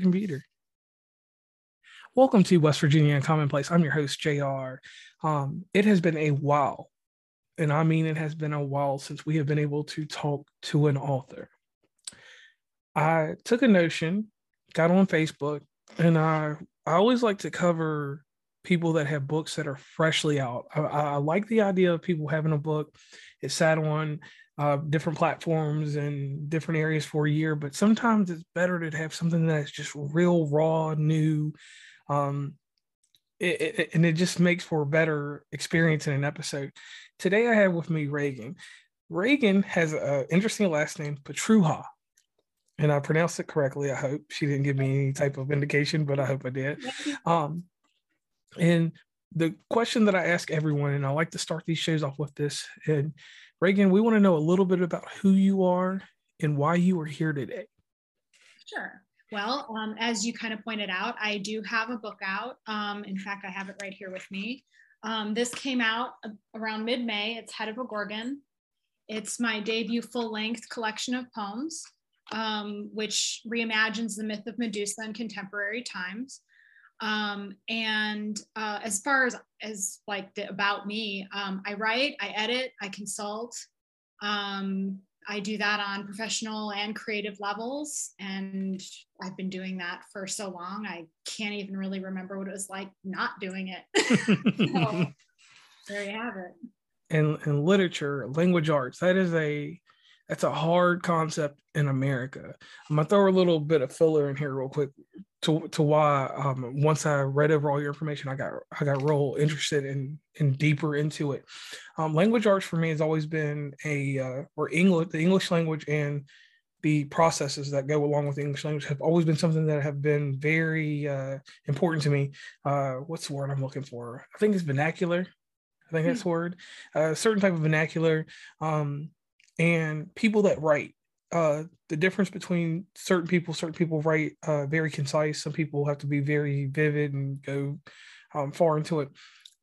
computer. Welcome to West Virginia and Commonplace. I'm your host, JR. Um, it has been a while, and I mean it has been a while since we have been able to talk to an author. I took a notion, got on Facebook, and I I always like to cover people that have books that are freshly out. I, I like the idea of people having a book. It sat on uh, different platforms and different areas for a year, but sometimes it's better to have something that's just real, raw, new. Um, it, it, and it just makes for a better experience in an episode. Today, I have with me Raegan. Raegan has an interesting last name, Pietrucha. And I pronounced it correctly. I hope she didn't give me any type of indication, but I hope I did. Um, and the question that I ask everyone, and I like to start these shows off with this, and Raegan, we want to know a little bit about who you are and why you are here today. Sure. Well, um, as you kind of pointed out, I do have a book out. Um, in fact, I have it right here with me. Um, this came out around mid May. It's Head of a Gorgon. It's my debut full length collection of poems, um, which reimagines the myth of Medusa in contemporary times. Um, and uh, as far as as like the, about me, um, I write, I edit, I consult. Um, I do that on professional and creative levels, and I've been doing that for so long. I can't even really remember what it was like not doing it. so, there you have it. And in literature, language arts, that is a that's a hard concept in America. I'm gonna throw a little bit of filler in here real quick to to why um, once I read over all your information, I got I got real interested in in deeper into it. Um, language arts for me has always been a uh, or English the English language and the processes that go along with the English language have always been something that have been very uh, important to me. Uh, what's the word I'm looking for? I think it's vernacular. I think that's mm-hmm. the word. A uh, certain type of vernacular. Um, and people that write uh, the difference between certain people certain people write uh, very concise. Some people have to be very vivid and go um, far into it.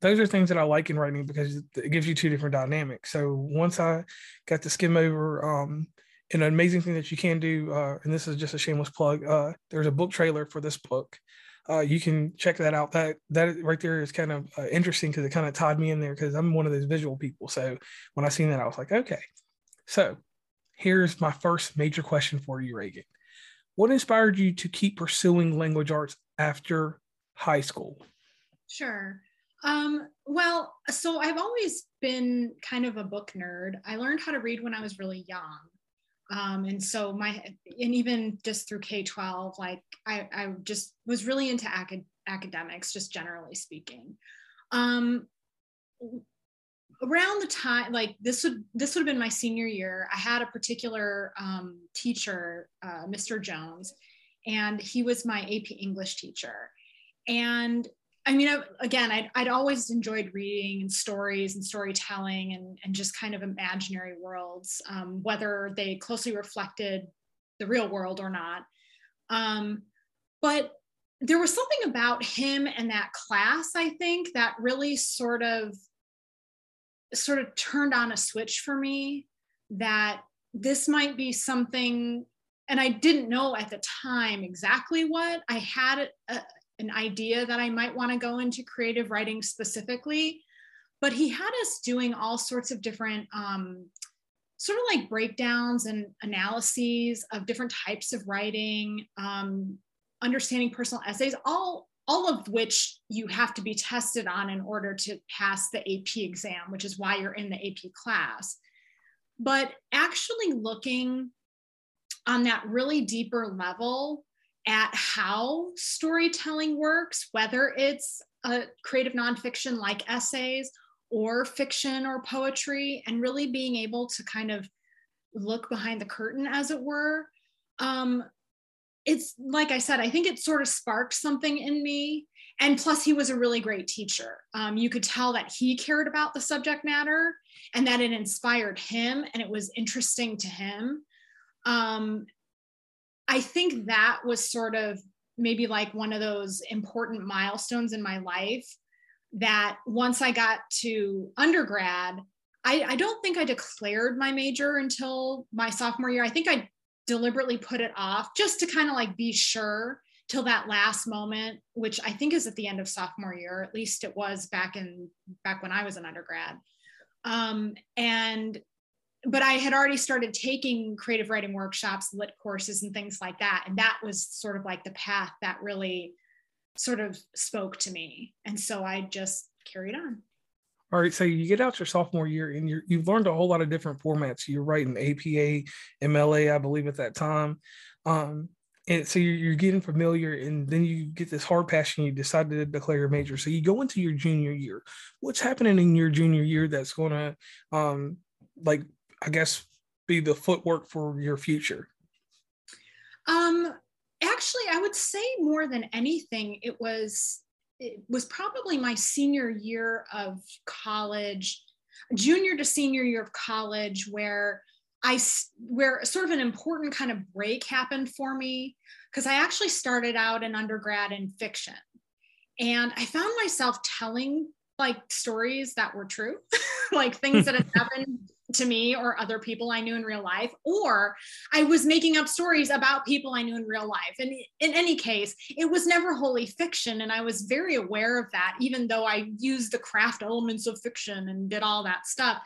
Those are things that i like in writing because it gives you two different dynamics. So once i got to skim over um, an amazing thing that you can do uh, and this is just a shameless plug uh, there's a book trailer for this book. Uh, you can check that out. That that right there is kind of interesting because it kind of tied me in there because I'm one of those visual people. So when I seen that, I was like, okay, so here's my first major question for you, Raegan. What inspired you to keep pursuing language arts after high school? Sure. Um, well, so I've always been kind of a book nerd. I learned how to read when I was really young. Um, and so my, and even just through K 12, like I, I just was really into acad- academics, just generally speaking. Um, around the time like this would this would have been my senior year i had a particular um, teacher uh, mr jones and he was my ap english teacher. And i mean I, again I'd, I'd always enjoyed reading and stories and storytelling and, and just kind of imaginary worlds um, whether they closely reflected the real world or not. Um, but there was something about him and that class i think that really sort of sort of turned on a switch for me that this might be something and i didn't know at the time exactly what i had a, an idea that i might want to go into creative writing specifically but he had us doing all sorts of different um, sort of like breakdowns and analyses of different types of writing um, understanding personal essays all all of which you have to be tested on in order to pass the AP exam, which is why you're in the AP class. But actually looking on that really deeper level at how storytelling works, whether it's a creative nonfiction like essays or fiction or poetry, and really being able to kind of look behind the curtain, as it were, um, it's like I said, I think it sort of sparked something in me. And plus, he was a really great teacher. Um, you could tell that he cared about the subject matter and that it inspired him and it was interesting to him. Um, I think that was sort of maybe like one of those important milestones in my life that once I got to undergrad, I, I, don't think I declared my major until my sophomore year. I think I deliberately put it off just to kind of like be sure till that last moment, which I think is at the end of sophomore year, at least it was back in back when I was an undergrad. Um, and but I had already started taking creative writing workshops, lit courses, and things like that. And that was sort of like the path that really sort of spoke to me. And so I just carried on. All right, so you get out your sophomore year and you you've learned a whole lot of different formats. You're writing APA, MLA, I believe at that time. Um, and so you're, you're, getting familiar and then you get this hard passion. you decide to declare your major so you go into your junior year what's happening in your junior year that's going to um like i guess be the footwork for your future um actually i would say more than anything it was it was probably my senior year of college junior to senior year of college where I where sort of an important kind of break happened for me because I actually started out in undergrad in fiction. And I found myself telling like stories that were true, like things that had happened to me or other people I knew in real life, or I was making up stories about people I knew in real life. And in any case, it was never wholly fiction. And I was very aware of that, even though I used the craft elements of fiction and did all that stuff.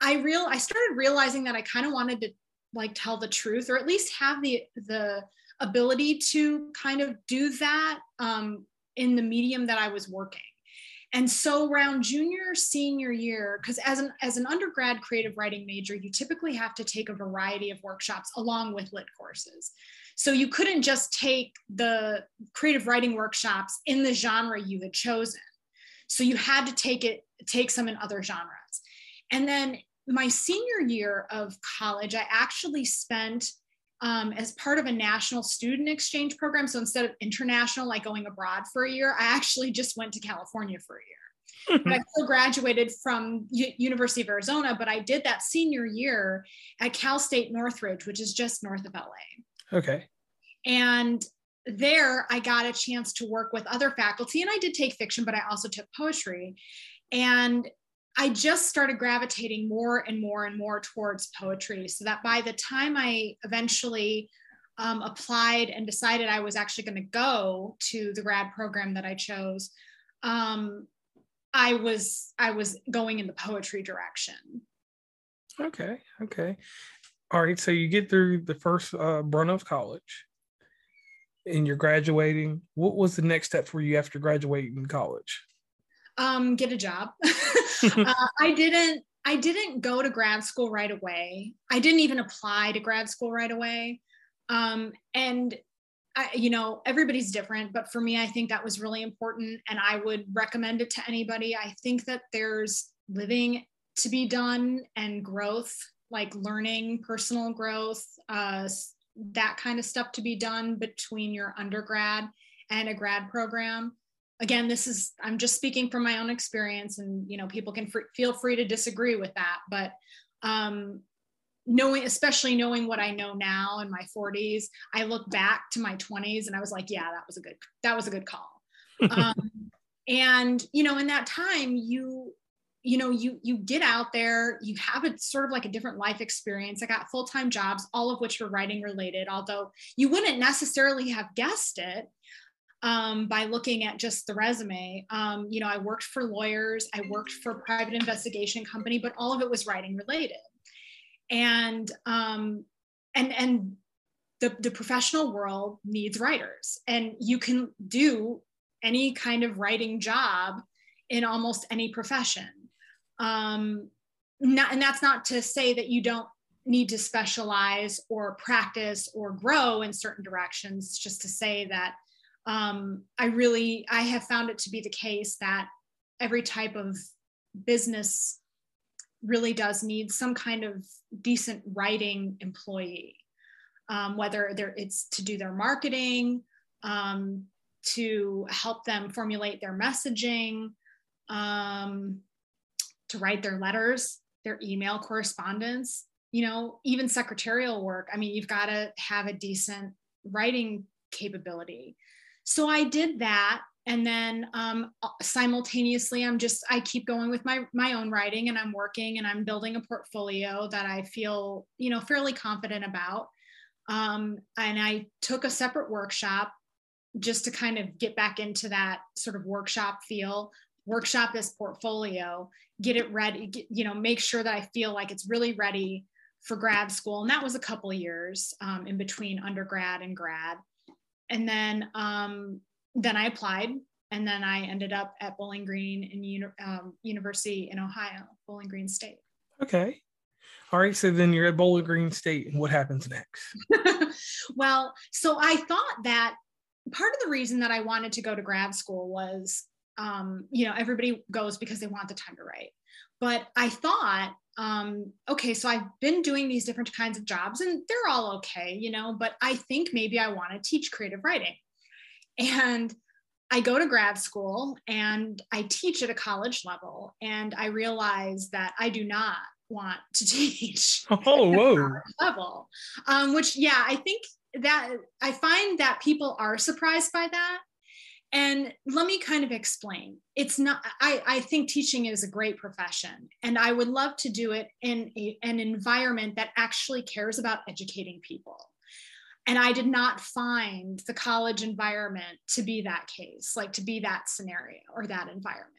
I real I started realizing that I kind of wanted to like tell the truth or at least have the the ability to kind of do that um, in the medium that I was working. And so around junior senior year, because as an as an undergrad creative writing major, you typically have to take a variety of workshops along with lit courses. So you couldn't just take the creative writing workshops in the genre you had chosen. So you had to take it, take some in other genres. And then my senior year of college, I actually spent um, as part of a national student exchange program. So instead of international, like going abroad for a year, I actually just went to California for a year. but I still graduated from U- University of Arizona, but I did that senior year at Cal State Northridge, which is just north of LA. Okay. And there I got a chance to work with other faculty, and I did take fiction, but I also took poetry. And I just started gravitating more and more and more towards poetry. So that by the time I eventually um, applied and decided I was actually going to go to the grad program that I chose, um, I was I was going in the poetry direction. Okay. Okay. All right. So you get through the first uh, run of college, and you're graduating. What was the next step for you after graduating college? um, get a job. uh, I didn't. I didn't go to grad school right away. I didn't even apply to grad school right away. Um, and I, you know, everybody's different, but for me, I think that was really important, and I would recommend it to anybody. I think that there's living to be done and growth, like learning, personal growth, uh, that kind of stuff to be done between your undergrad and a grad program again this is i'm just speaking from my own experience and you know people can fr- feel free to disagree with that but um knowing especially knowing what i know now in my 40s i look back to my 20s and i was like yeah that was a good that was a good call. Um, and you know in that time you you know you you get out there you have a sort of like a different life experience. I got full-time jobs all of which were writing related although you wouldn't necessarily have guessed it um, by looking at just the resume. Um, you know, I worked for lawyers, I worked for a private investigation company, but all of it was writing related. And um, and and the, the professional world needs writers, and you can do any kind of writing job in almost any profession. Um, not, and that's not to say that you don't need to specialize or practice or grow in certain directions, just to say that um, I really I have found it to be the case that every type of business really does need some kind of decent writing employee, um, whether it's to do their marketing, um, to help them formulate their messaging, um, to write their letters, their email correspondence, you know, even secretarial work. I mean, you've got to have a decent writing capability so I did that. And then um, simultaneously, I'm just, I keep going with my, my own writing and I'm working and I'm building a portfolio that I feel, you know, fairly confident about. Um, and I took a separate workshop just to kind of get back into that sort of workshop feel workshop this portfolio get it ready get, you know make sure that i feel like it's really ready for grad school and that was a couple of years um, in between undergrad and grad and then um, then i applied and then i ended up at bowling green in uni- um, university in ohio bowling green state okay all right, so then you're at Bowling Green State, and what happens next? well, so I thought that part of the reason that I wanted to go to grad school was, um, you know, everybody goes because they want the time to write. But I thought, um, okay, so I've been doing these different kinds of jobs and they're all okay, you know, but I think maybe I want to teach creative writing. And I go to grad school and I teach at a college level, and I realize that I do not want to teach. Oh, whoa. Level, um, which, yeah, I think that I find that people are surprised by that. And let me kind of explain. It's not, I, I think teaching is a great profession, and I would love to do it in a, an environment that actually cares about educating people. And I did not find the college environment to be that case, like to be that scenario or that environment.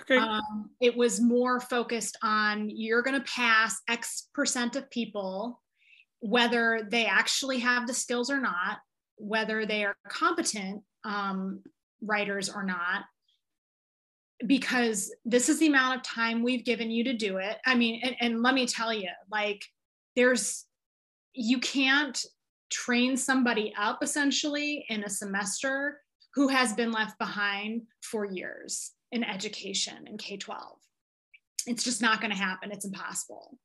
Okay. Um, it was more focused on you're going to pass X percent of people whether they actually have the skills or not, whether they are competent um, writers or not, because this is the amount of time we've given you to do it. I mean, and, and let me tell you, like, there's, you can't train somebody up essentially in a semester who has been left behind for years in education in K 12. It's just not going to happen. It's impossible.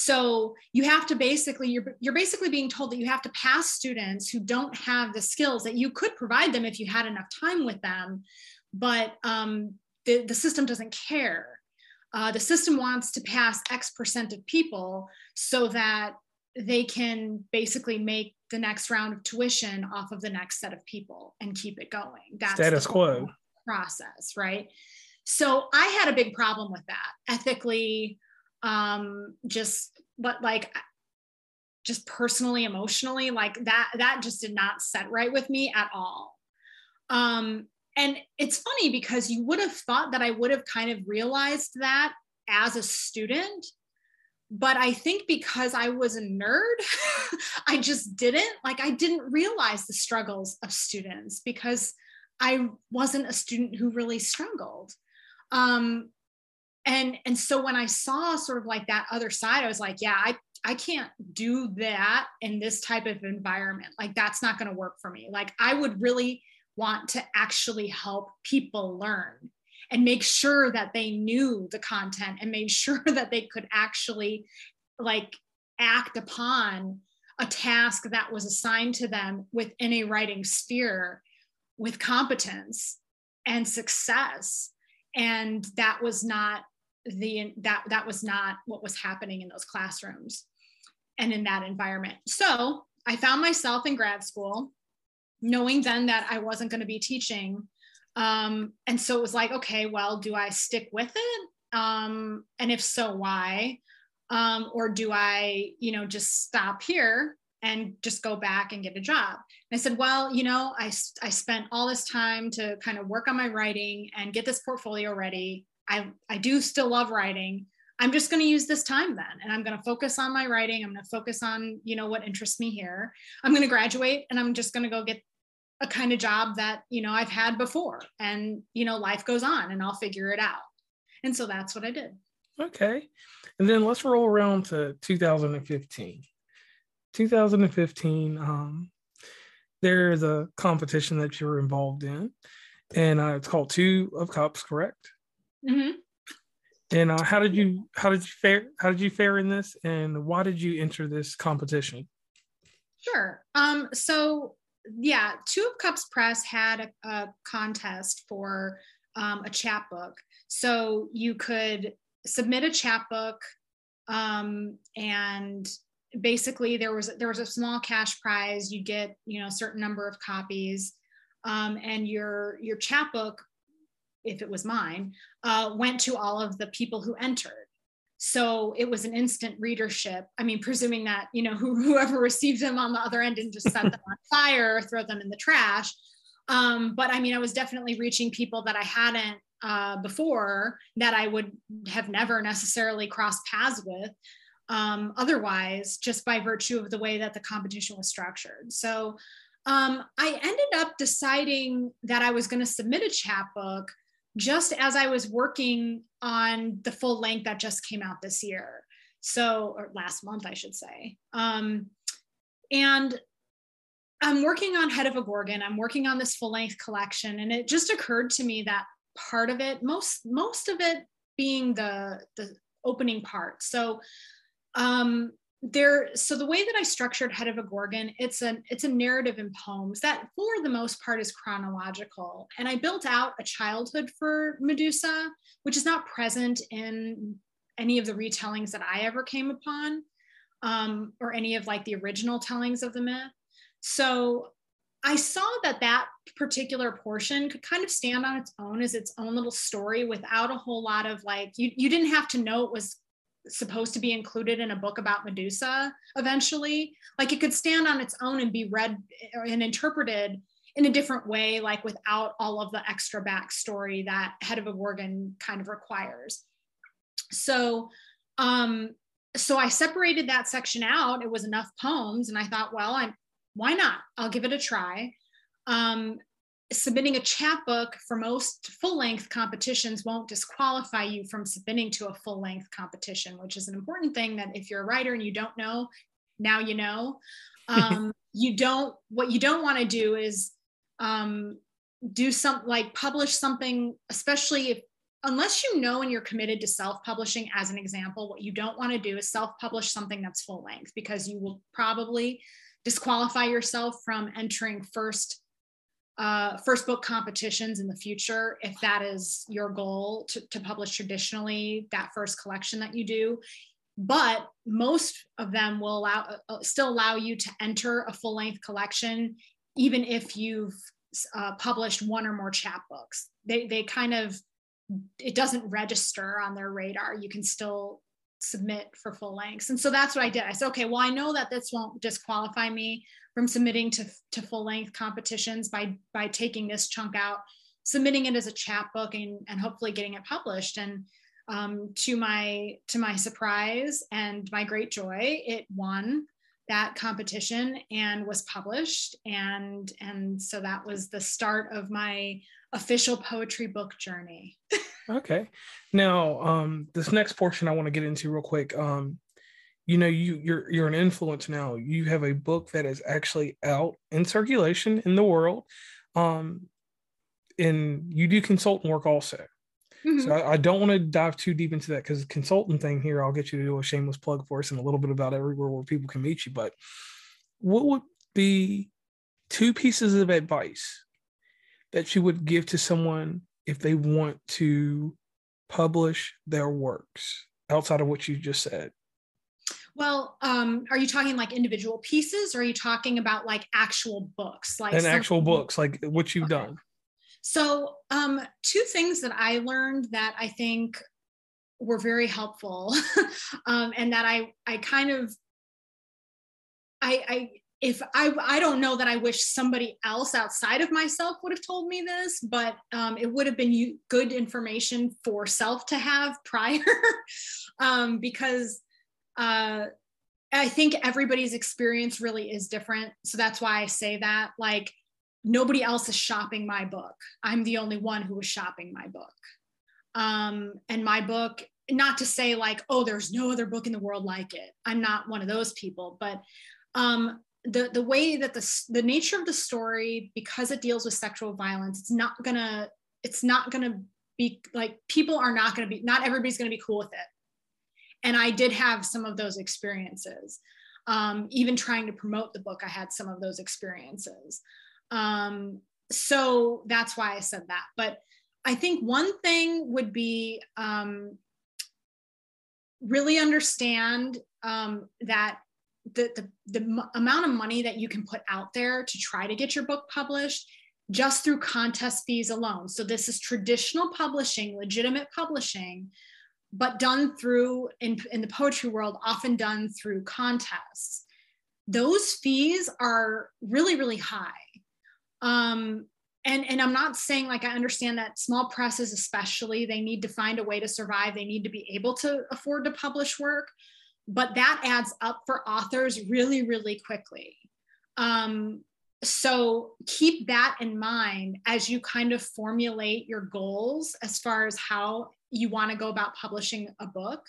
So you have to basically, you're, you're basically being told that you have to pass students who don't have the skills that you could provide them if you had enough time with them, but um, the, the system doesn't care. Uh, the system wants to pass X percent of people so that they can basically make the next round of tuition off of the next set of people and keep it going. That's status quo process, right? So I had a big problem with that ethically, um just but like just personally emotionally like that that just did not set right with me at all. Um and it's funny because you would have thought that i would have kind of realized that as a student but i think because i was a nerd i just didn't like i didn't realize the struggles of students because i wasn't a student who really struggled. Um and and so when i saw sort of like that other side i was like yeah i i can't do that in this type of environment. Like that's not going to work for me. Like i would really want to actually help people learn and make sure that they knew the content and made sure that they could actually like act upon a task that was assigned to them within a writing sphere with competence and success. And that was not the that that was not what was happening in those classrooms and in that environment. So i found myself in grad school knowing then that i wasn't going to be teaching. Um, and so it was like okay well do i stick with it? Um, and if so why? Um, or do i you know just stop here and just go back and get a job? And i said well you know I, I spent all this time to kind of work on my writing and get this portfolio ready I, I do still love writing. I'm just going to use this time then and I'm going to focus on my writing. I'm going to focus on, you know, what interests me here. I'm going to graduate and I'm just going to go get a kind of job that, you know, I've had before and, you know, life goes on and I'll figure it out. And so that's what I did. Okay. And then let's roll around to 2015. 2015, um, there's a competition that you're involved in, and uh, it's called Two of Cups, correct? Mm-hmm. And uh, how did you how did you fare how did you fare in this, and why did you enter this competition? Sure. Um, so yeah, Two of Cups Press had a, a contest for um, a chapbook. So you could submit a chapbook, um, and basically there was there was a small cash prize. You get you know a certain number of copies, um, and your your chapbook if it was mine, uh, went to all of the people who entered. so it was an instant readership. I mean presuming that you know whoever received them on the other end didn't just set them on fire or throw them in the trash. Um, but i mean i was definitely reaching people that i hadn't uh, before that i would have never necessarily crossed paths with um, otherwise just by virtue of the way that the competition was structured. So um, i ended up deciding that i was going to submit a chapbook just as I was working on the full length that just came out this year. So, or last month, I should say. Um, and I'm working on Head of a Gorgon. I'm working on this full length collection. And it just occurred to me that part of it, most, most of it being the, the opening part. So, um, there so the way that i structured head of a gorgon it's a it's a narrative in poems that for the most part is chronological. And i built out a childhood for medusa which is not present in any of the retellings that i ever came upon um, or any of like the original tellings of the myth. So i saw that that particular portion could kind of stand on its own as its own little story without a whole lot of like you, you didn't have to know it was supposed to be included in a book about Medusa eventually. Like it could stand on its own and be read and interpreted in a different way, like without all of the extra backstory that Head of a Gorgon kind of requires. So, um, so I separated that section out. It was enough poems, and I thought, well, I'm why not? I'll give it a try. Um, submitting a chapbook for most full-length competitions won't disqualify you from submitting to a full-length competition, which is an important thing that if you're a writer and you don't know, now you know. Um, you don't, what you don't want to do is um, do some like publish something, especially if, unless you know and you're committed to self-publishing as an example, what you don't want to do is self-publish something that's full length because you will probably disqualify yourself from entering first uh, first book competitions in the future if that is your goal to, to publish traditionally that first collection that you do. But most of them will allow uh, uh still allow you to enter a full length collection even if you've uh, published one or more chapbooks. They, they kind of it doesn't register on their radar. You can still submit for full lengths. And so that's what i did. I said okay well i know that this won't disqualify me from submitting to, to full length competitions by, by taking this chunk out, submitting it as a chapbook and, and hopefully getting it published. And um, to my to my surprise and my great joy, it won that competition and was published. And, and so that was the start of my official poetry book journey. okay. Now, um, this next portion I want to get into real quick. Um, you know you you're you're an influence now. You have a book that is actually out in circulation in the world um and you do consultant work also. Mm-hmm. so I, I, don't want to dive too deep into that because the consultant thing here i'll get you to do a shameless plug for us and a little bit about everywhere where people can meet you but what would be two pieces of advice that you would give to someone if they want to publish their works outside of what you just said well, um, are you talking like individual pieces or are you talking about like actual books? Like and actual books, like what you've okay. done. So um, two things that I learned that I think were very helpful um, and that I, I kind of, I, I, if I, I don't know that I wish somebody else outside of myself would have told me this, but um, it would have been good information for self to have prior um, because uh, I think everybody's experience really is different. So that's why I say that. Like, nobody else is shopping my book. I'm the only one who is shopping my book. Um, and my book, not to say like, oh, there's no other book in the world like it. I'm not one of those people, but um, the the way that the the nature of the story, because it deals with sexual violence, it's not gonna it's not gonna be like people are not gonna be not everybody's gonna be cool with it and I did have some of those experiences. Um, even trying to promote the book, I had some of those experiences. Um, so that's why I said that. But I think one thing would be um, really understand um, that the, the, the m- amount of money that you can put out there to try to get your book published just through contest fees alone. So this is traditional publishing, legitimate publishing but done through in, in the poetry world often done through contests. Those fees are really really high. Um, and and i'm not saying like i understand that small presses especially they need to find a way to survive they need to be able to afford to publish work but that adds up for authors really really quickly. Um, so keep that in mind as you kind of formulate your goals as far as how you want to go about publishing a book.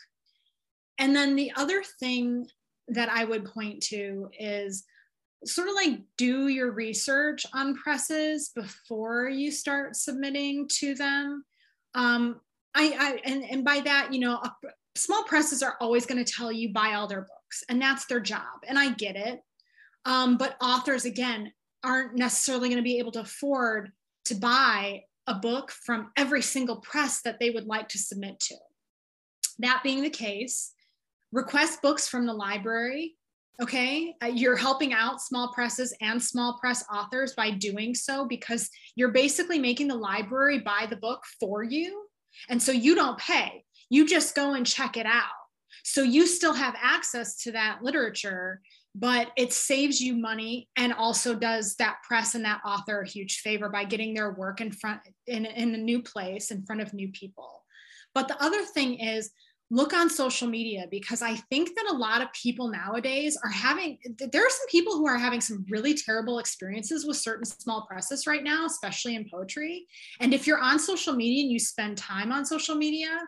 And then the other thing that i would point to is sort of like do your research on presses before you start submitting to them. Um, I, I and, and by that you know small presses are always going to tell you buy all their books and that's their job and i get it. Um, but authors again aren't necessarily going to be able to afford to buy a book from every single press that they would like to submit to. That being the case request books from the library okay? Uh, you're helping out small presses and small press authors by doing so because you're basically making the library buy the book for you. And so you don't pay. You just go and check it out. So you still have access to that literature but it saves you money and also does that press and that author a huge favor by getting their work in front in, in a new place in front of new people but the other thing is look on social media because I think that a lot of people nowadays are having, there are some people who are having some really terrible experiences with certain small presses right now, especially in poetry. And if you're on social media and you spend time on social media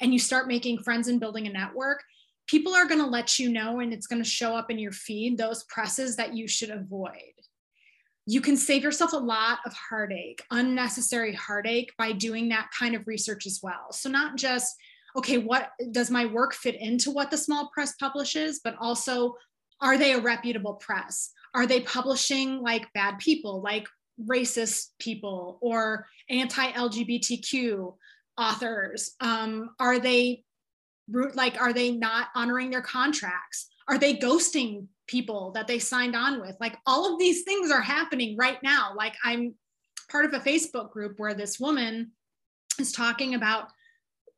and you start making friends and building a network, people are going to let you know and it's going to show up in your feed those presses that you should avoid. You can save yourself a lot of heartache, unnecessary heartache by doing that kind of research as well. So, not just okay, what does my work fit into what the small press publishes, but also are they a reputable press? Are they publishing like bad people, like racist people or anti LGBTQ authors? Um, are they like, are they not honoring their contracts? Are they ghosting people that they signed on with? Like, all of these things are happening right now. Like, I'm part of a Facebook group where this woman is talking about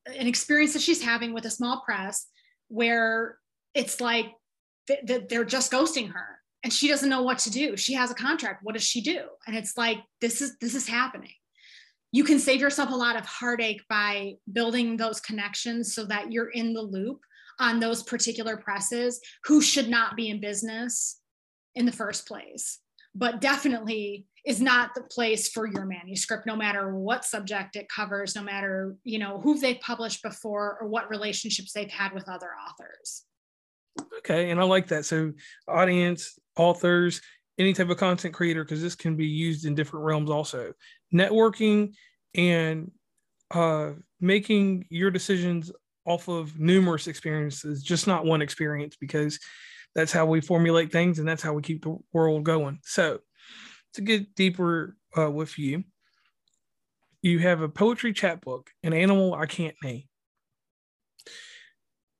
an experience that she's having with a small press where it's like th- they're just ghosting her and she doesn't know what to do she has a contract what does she do and it's like this is this is happening you can save yourself a lot of heartache by building those connections so that you're in the loop on those particular presses who should not be in business in the first place. But definitely is not the place for your manuscript no matter what subject it covers no matter you know who they've published before or what relationships they've had with other authors. Okay and i like that. So audience authors any type of content creator because this can be used in different realms also networking and uh, making your decisions off of numerous experiences just not one experience because that's how we formulate things and that's how we keep the world going so to get deeper uh, with you, you have a poetry chapbook, an animal I can't name.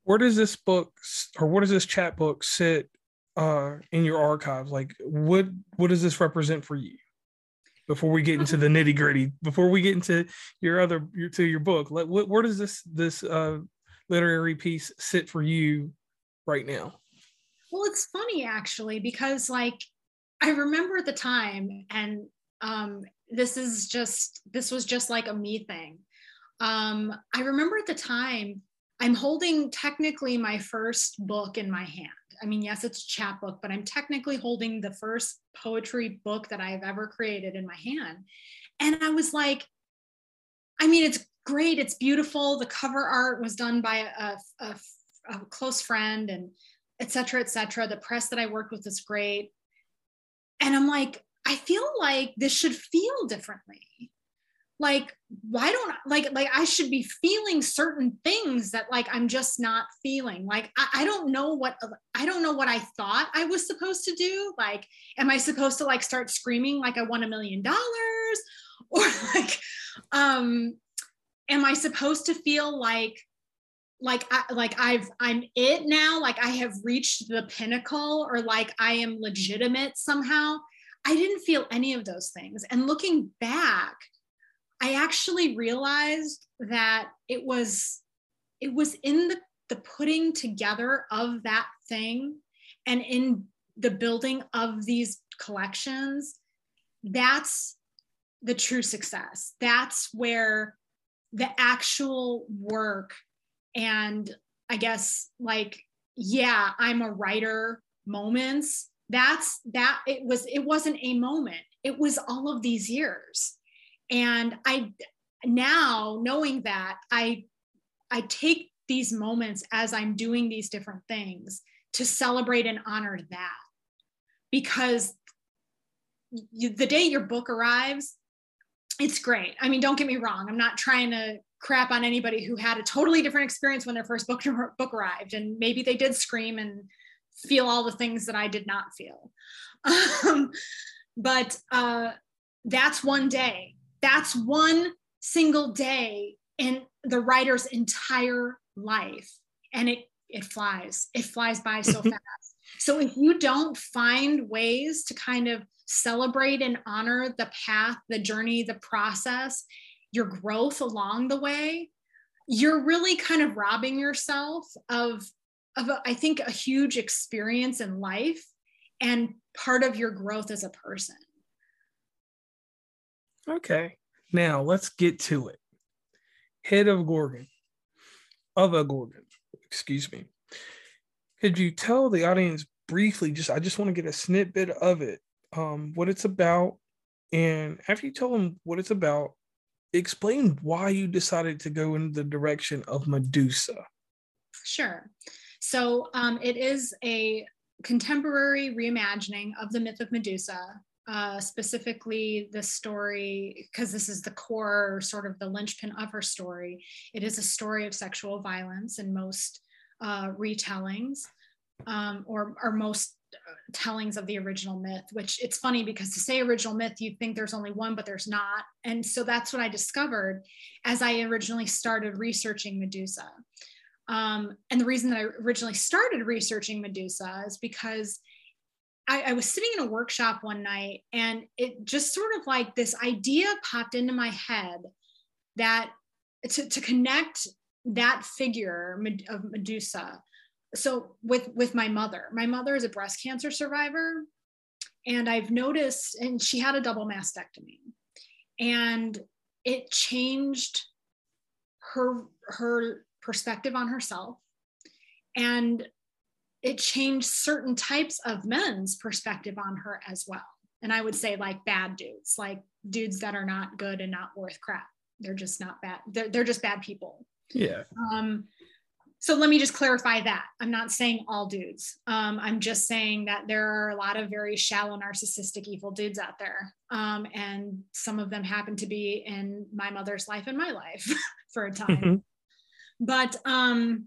Where does this book or what does this chapbook sit uh, in your archives? Like, what what does this represent for you? Before we get into the nitty gritty, before we get into your other your, to your book, like, what, where does this this uh, literary piece sit for you right now? Well, it's funny actually because like I remember at the time, and um, this is just this was just like a me thing. Um, I remember at the time I'm holding technically my first book in my hand. I mean, yes, it's a chapbook, but I'm technically holding the first poetry book that I've ever created in my hand. And I was like, I mean, it's great, it's beautiful. The cover art was done by a, a, a close friend and et cetera, et cetera. The press that I worked with is great and i'm like i feel like this should feel differently like why don't like like i should be feeling certain things that like i'm just not feeling. Like I, I, don't know what i don't know what i thought i was supposed to do. Like am i supposed to like start screaming like i won a million dollars? Or like um am i supposed to feel like like I, like I've I'm it now? Like I have reached the pinnacle or like I am legitimate somehow? I didn't feel any of those things. And looking back I actually realized that it was it was in the the putting together of that thing and in the building of these collections that's the true success. That's where the actual work and i guess like yeah i'm a writer moments that's that it was it wasn't a moment. It was all of these years and i now knowing that i i take these moments as i'm doing these different things to celebrate and honor that. Because you, the day your book arrives it's great. I mean don't get me wrong. I'm not trying to crap on anybody who had a totally different experience when their first book book arrived. And maybe they did scream and feel all the things that i did not feel. Um, but uh, that's one day that's one single day in the writer's entire life. And it it flies. It flies by so fast. So if you don't find ways to kind of celebrate and honor the path the journey the process your growth along the way you're really kind of robbing yourself of of a, I think a huge experience in life and part of your growth as a person okay. Now let's get to it. Head of gorgon. Of a gorgon. Excuse me. Could you tell the audience briefly just i just want to get a snippet of it um what it's about? And after you tell them what it's about explain why you decided to go in the direction of medusa. Sure. So um, it is a contemporary reimagining of the myth of medusa uh, specifically the story, because this is the core, sort of the linchpin of her story. It is a story of sexual violence in most uh, retellings, um, or, or most uh, tellings of the original myth. Which it's funny because to say original myth, you think there's only one, but there's not. And so that's what I discovered as I originally started researching Medusa. Um, and the reason that I originally started researching Medusa is because I, I was sitting in a workshop one night and it just sort of like this idea popped into my head that to, to connect that figure of Medusa. So with with my mother, my mother is a breast cancer survivor, and I've noticed, and she had a double mastectomy, and it changed her her perspective on herself, and it changed certain types of men's perspective on her as well. And I would say like bad dudes, like dudes that are not good and not worth crap. They're just not bad. They're, they're just bad people. Yeah. Um, so let me just clarify that. I'm not saying all dudes. Um, I'm just saying that there are a lot of very shallow, narcissistic, evil dudes out there. Um, and some of them happen to be in my mother's life and my life for a time. Mm-hmm. But um,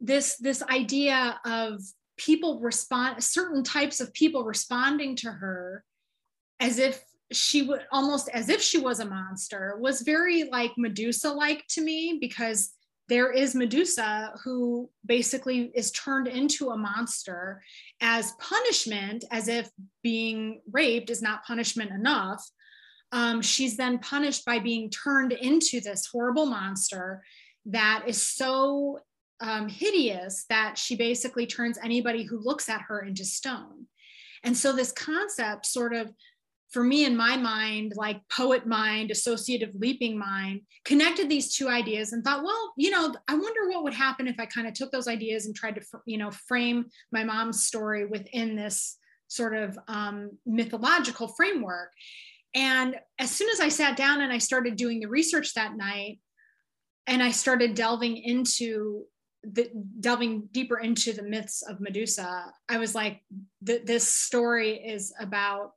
this this idea of people respond certain types of people responding to her as if she would almost as if she was a monster was very like medusa like to me because there is medusa who basically is turned into a monster as punishment as if being raped is not punishment enough. Um, she's then punished by being turned into this horrible monster that is so um, hideous that she basically turns anybody who looks at her into stone. And so this concept sort of for me in my mind like poet mind associative leaping mind connected these two ideas and thought well you know i wonder what would happen if i kind of took those ideas and tried to you know frame my mom's story within this sort of um, mythological framework and as soon as i sat down and i started doing the research that night and i started delving into the, delving deeper into the myths of Medusa, I was like, th- this story is about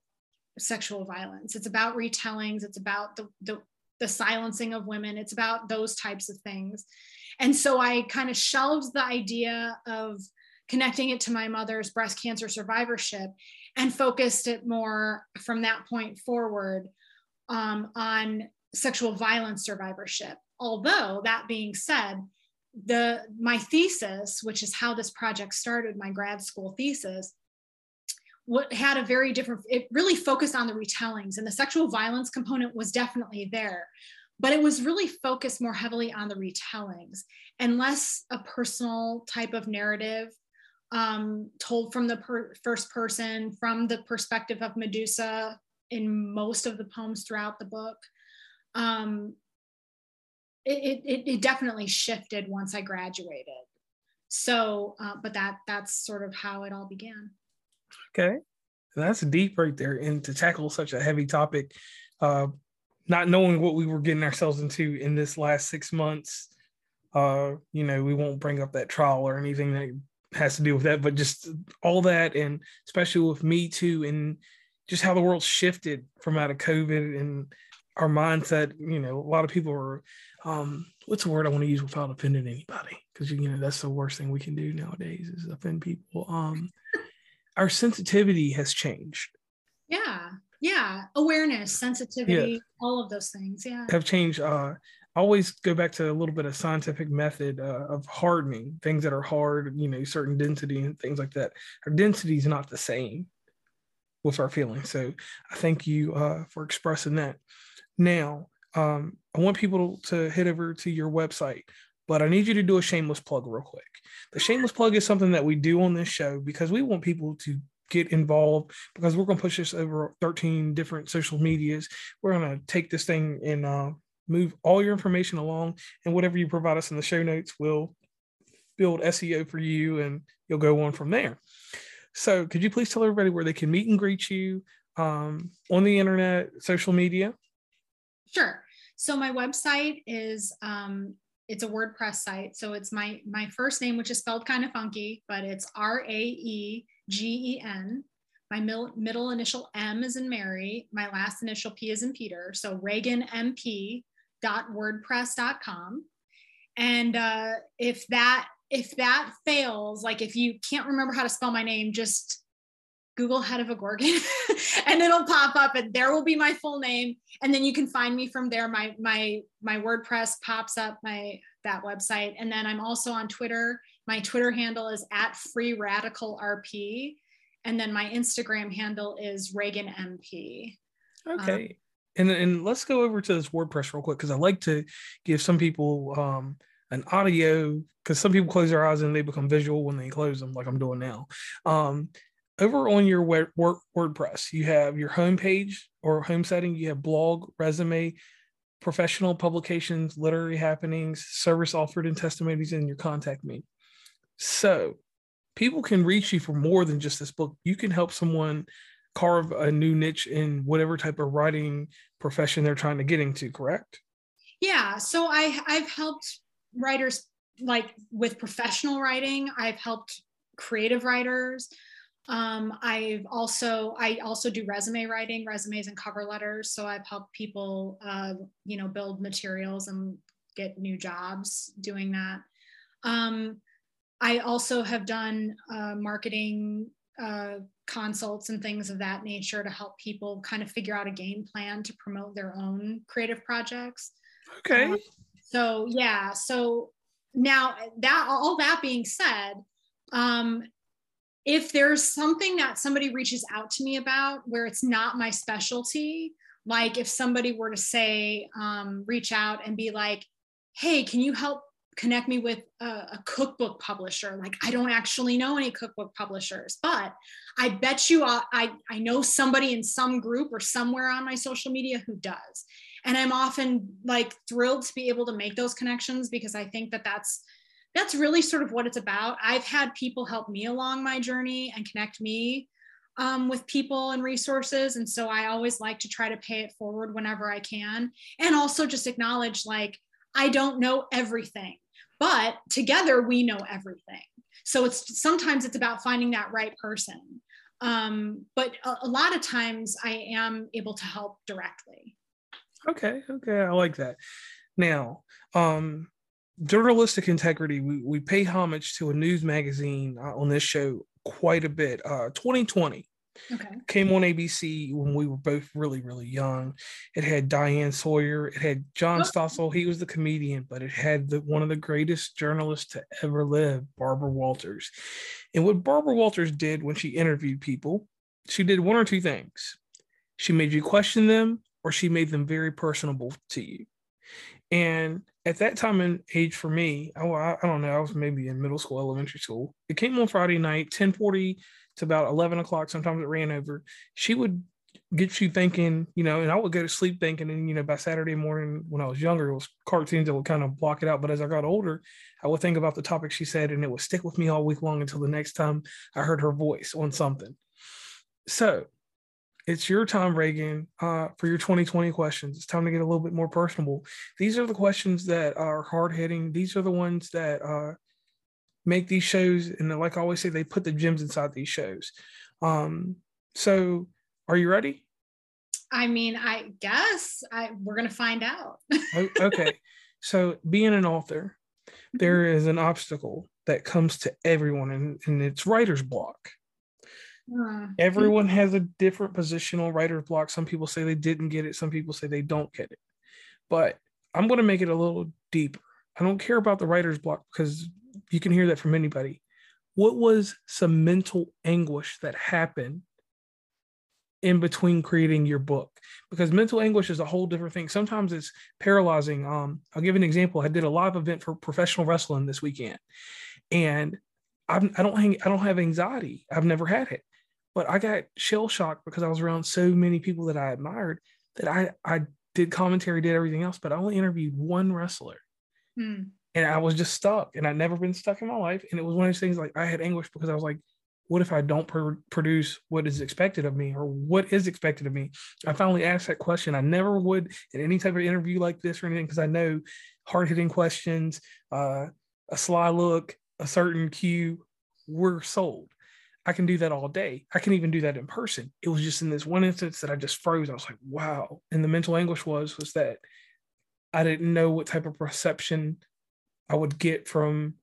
sexual violence. It's about retellings. It's about the, the, the silencing of women. It's about those types of things. And so I kind of shelved the idea of connecting it to my mother's breast cancer survivorship and focused it more from that point forward um, on sexual violence survivorship. Although, that being said, the my thesis which is how this project started my grad school thesis what had a very different it really focused on the retellings and the sexual violence component was definitely there but it was really focused more heavily on the retellings and less a personal type of narrative um, told from the per- first person, from the perspective of Medusa in most of the poems throughout the book. Um, it, it, it definitely shifted once I graduated. So, uh, but that that's sort of how it all began. Okay, that's deep right there, and to tackle such a heavy topic, uh, not knowing what we were getting ourselves into in this last six months. Uh, you know, we won't bring up that trial or anything that has to do with that, but just all that, and especially with me too, and just how the world shifted from out of COVID and our mindset. You know, a lot of people are, um, what's the word I want to use without offending anybody? Because you know that's the worst thing we can do nowadays is offend people. Um, our sensitivity has changed. Yeah, yeah, awareness, sensitivity, yeah. all of those things. Yeah, have changed. Uh, always go back to a little bit of scientific method uh, of hardening things that are hard, you know, certain density and things like that. Our density is not the same with our feelings. So I thank you uh, for expressing that. Now, um, I want people to head over to your website, but I need you to do a shameless plug real quick. The shameless plug is something that we do on this show because we want people to get involved because we're going to push this over 13 different social medias. We're going to take this thing and uh, move all your information along and whatever you provide us in the show notes will build SEO for you and you'll go on from there. So could you please tell everybody where they can meet and greet you um, on the internet, social media? Sure. So my website is um, it's a WordPress site. So it's my my first name, which is spelled kind of funky, but it's R A E G E N. My middle, middle initial M is in Mary. My last initial P is in Peter. So Raegan MP wordpress.com and uh, if that if that fails like if you can't remember how to spell my name just google head of a Gorgon and it'll pop up and there will be my full name and then you can find me from there. My my my wordpress pops up my that website and then i'm also on twitter. My twitter handle is at free radical rp and then my instagram handle is raegan mp okay. Um, and and let's go over to this WordPress real quick because I like to give some people um, an audio because some people close their eyes and they become visual when they close them, like I'm doing now. Um, over on your WordPress, you have your home page or home setting. You have blog, resume, professional publications, literary happenings, service offered, and testimonies, and your contact me. So people can reach you for more than just this book. You can help someone carve a new niche in whatever type of writing profession they're trying to get into correct yeah so i i've helped writers like with professional writing i've helped creative writers um, i've also i also do resume writing resumes and cover letters so i've helped people uh, you know build materials and get new jobs doing that um, i also have done uh, marketing uh, consults and things of that nature to help people kind of figure out a game plan to promote their own creative projects. Okay. Um, so yeah, so now that all that being said, um, if there's something that somebody reaches out to me about where it's not my specialty, like if somebody were to say, um, reach out and be like, hey, can you help connect me with a, a, cookbook publisher. Like I don't actually know any cookbook publishers, but I bet you I, I, I know somebody in some group or somewhere on my social media who does. And I'm often like thrilled to be able to make those connections because I think that that's that's really sort of what it's about. I've had people help me along my journey and connect me um, with people and resources. And so I always like to try to pay it forward whenever I can. And also just acknowledge like, I don't know everything but together we know everything so it's sometimes it's about finding that right person um, but a, a lot of times i am able to help directly okay okay i like that now um journalistic integrity we, we pay homage to a news magazine uh, on this show quite a bit uh 2020 Okay. Came on ABC when we were both really, really young. It had Diane Sawyer. It had John oh. Stossel. He was the comedian, but it had the, one of the greatest journalists to ever live, Barbara Walters. And what Barbara Walters did when she interviewed people, she did one or two things. She made you question them, or she made them very personable to you. And at that time and age for me, I, I, don't know, I was maybe in middle school, elementary school. It came on Friday night, 1040 to about 11 o'clock. Sometimes it ran over. She would get you thinking, you know, and I would go to sleep thinking, and, you know, by Saturday morning when I was younger, it was cartoons that would kind of block it out. But as I got older, I would think about the topic she said, and it would stick with me all week long until the next time I heard her voice on something. So it's your time, Raegan, uh, for your 2020 questions. It's time to get a little bit more personable. These are the questions that are hard hitting. These are the ones that uh, make these shows, and like I always say, they put the gems inside these shows. Um, so, are you ready? I mean, I guess I, we're going to find out. okay. So, being an author, mm-hmm. there is an obstacle that comes to everyone, and, and it's writer's block. Uh, Everyone has a different positional writer's block. Some people say they didn't get it, some people say they don't get it. But I'm going to make it a little deeper. I don't care about the writer's block because you can hear that from anybody. What was some mental anguish that happened in between creating your book? Because mental anguish is a whole different thing. Sometimes it's paralyzing. Um, I'll give an example. I did a live event for professional wrestling this weekend, and I'm, I don't hang, I don't have anxiety. I've never had it. But I got shell shocked because I was around so many people that I admired that I I did commentary, did everything else, but I only interviewed one wrestler. Hmm. And I was just stuck, and I'd never been stuck in my life. And it was one of those things like I had anguish because I was like, what if I don't pr- produce what is expected of me or what is expected of me? I finally asked that question. I never would in any type of interview like this or anything because I know hard hitting questions, uh, a sly look, a certain cue, we're sold. I can do that all day. I can even do that in person. It was just in this one instance that I just froze. I was like, wow. And the mental anguish was was that I didn't know what type of perception I would get from,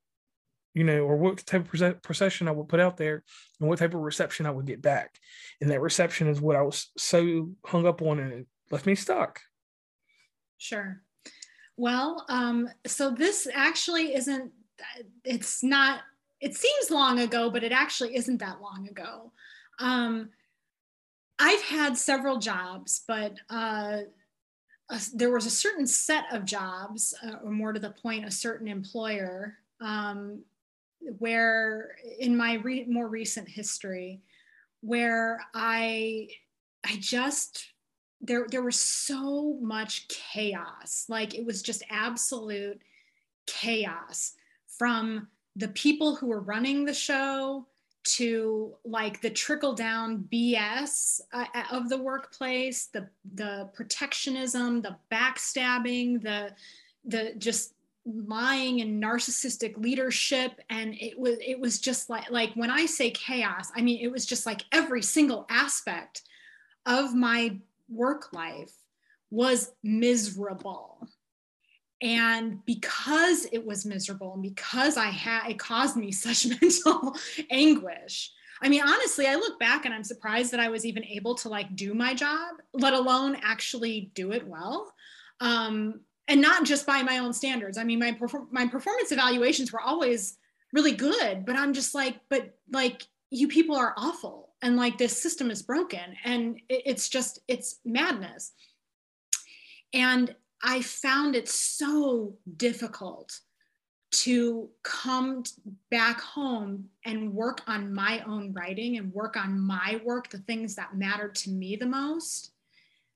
you know, or what type of perception I would put out there and what type of reception I would get back. And that reception is what I was so hung up on and it left me stuck. Sure. Well, um, so this actually isn't, it's not it seems long ago, but it actually isn't that long ago. Um, I've had several jobs, but uh, a, there was a certain set of jobs, uh, or more to the point, a certain employer, um, where in my re- more recent history, where I, I just there there was so much chaos, like it was just absolute chaos from the people who were running the show to like the trickle down BS uh, uh, of the workplace, the the protectionism, the backstabbing, the the just lying and narcissistic leadership. And it was it was just like like when I say chaos, I mean it was just like every single aspect of my work life was miserable and because it was miserable and because i had it caused me such mental anguish i mean honestly i look back and i'm surprised that i was even able to like do my job let alone actually do it well. Um, and not just by my own standards. I mean my perform- my performance evaluations were always really good but i'm just like but like you people are awful and like this system is broken and it, it's just it's madness. And I found it so difficult to come back home and work on my own writing and work on my work, the things that mattered to me the most.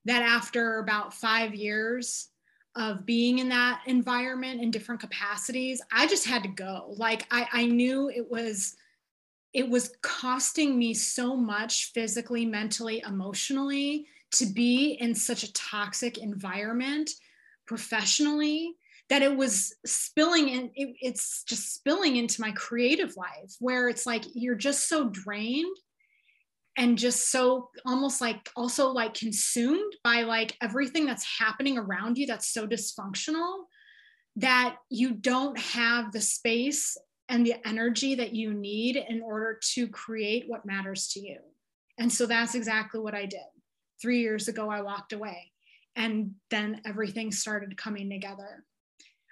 That after about five years of being in that environment in different capacities, I just had to go. Like I, I knew it was it was costing me so much physically, mentally, emotionally to be in such a toxic environment professionally that it was spilling in it, it's just spilling into my creative life where it's like you're just so drained and just so almost like also like consumed by like everything that's happening around you that's so dysfunctional that you don't have the space and the energy that you need in order to create what matters to you. And so that's exactly what i did. Three years ago i walked away and then everything started coming together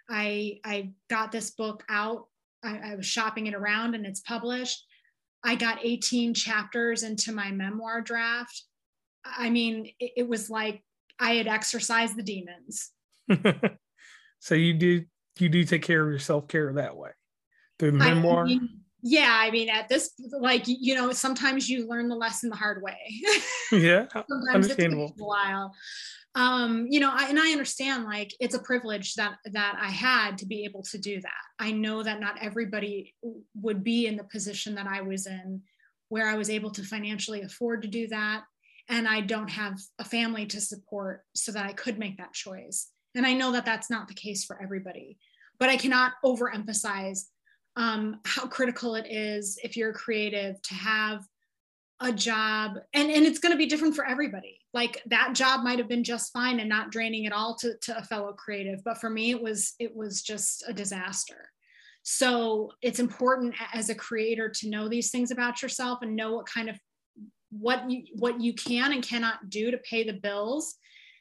i i got this book out I, I, was shopping it around and it's published i got 18 chapters into my memoir draft i mean it, it was like i had exorcised the demons so you do you do take care of your self care that way through the memoir. I mean, yeah, I mean, at this, like you know, sometimes you learn the lesson the hard way. yeah, sometimes understandable. it takes a while. Um, you know, I, and I understand like it's a privilege that that I had to be able to do that. I know that not everybody would be in the position that I was in, where I was able to financially afford to do that, and I don't have a family to support so that I could make that choice. And I know that that's not the case for everybody, but I cannot overemphasize um, how critical it is if you're creative to have a job and, and it's going to be different for everybody like that job might have been just fine and not draining at all to, to a fellow creative but for me it was it was just a disaster so it's important as a creator to know these things about yourself and know what kind of what you what you can and cannot do to pay the bills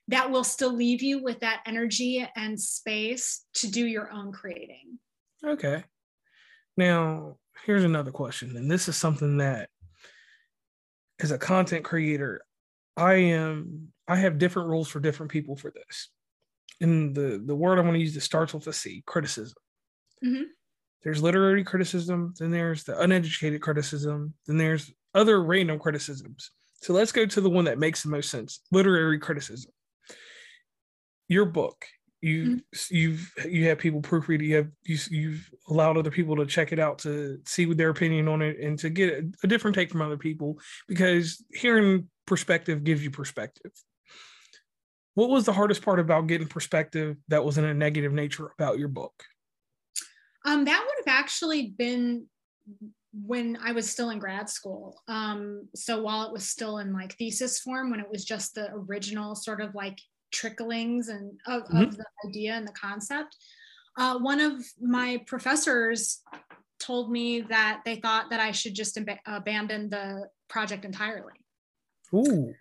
that will still leave you with that energy and space to do your own creating. Okay. Now, here's another question. And this is something that, as a content creator, I am, I have different rules for different people for this. And the, the word I want to use that starts with a C criticism. Mm-hmm. There's literary criticism, then there's the uneducated criticism, then there's other random criticisms. So let's go to the one that makes the most sense literary criticism your book you mm-hmm. you've you have people proofread you have you, you've allowed other people to check it out to see what their opinion on it and to get a, a different take from other people because hearing perspective gives you perspective what was the hardest part about getting perspective that was in a negative nature about your book um, that would have actually been when I was still in grad school. Um, so while it was still in like thesis form, when it was just the original sort of like tricklings and of, mm-hmm. of the idea and the concept. Uh, one of my professors told me that they thought that I should just ab- abandon the project entirely. Ooh.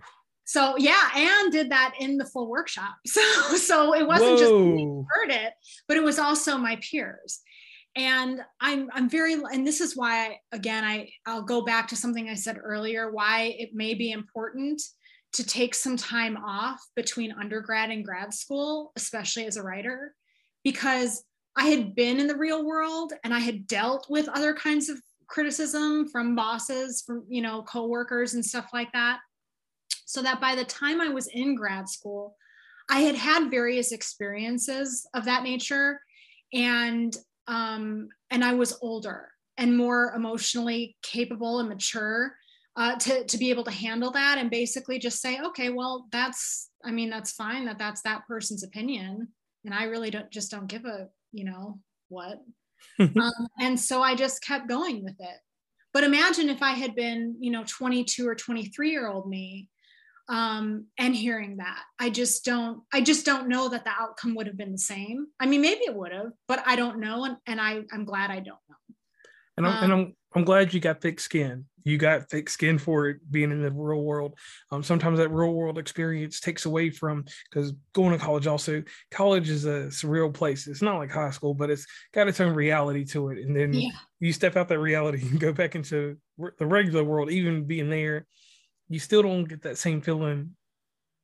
So yeah, and did that in the full workshop. So so it wasn't Whoa. just me heard it, but it was also my peers. And I'm I'm very and this is why I, again I I'll go back to something I said earlier why it may be important to take some time off between undergrad and grad school, especially as a writer, because I had been in the real world and I had dealt with other kinds of criticism from bosses, from you know, coworkers and stuff like that. So that by the time I was in grad school, I had had various experiences of that nature, and um, and I was older and more emotionally capable and mature uh, to, to be able to handle that and basically just say, okay, well, that's, I mean, that's fine that that's that person's opinion. And I really don't, just don't give a, you know, what. um, and so I just kept going with it. But imagine if I had been, you know, 22 or 23 year old me um, and hearing that. I just don't, I just don't know that the outcome would have been the same. I mean, maybe it would have, but I don't know. And, and I, I'm glad I don't know. And I'm, um, and I'm, I'm glad you got thick skin you got thick skin for it being in the real world. Um, sometimes that real world experience takes away from because going to college also college is a surreal place. It's not like high school, but it's got its own reality to it. And then yeah. you step out that reality and go back into the regular world. Even being there, you still don't get that same feeling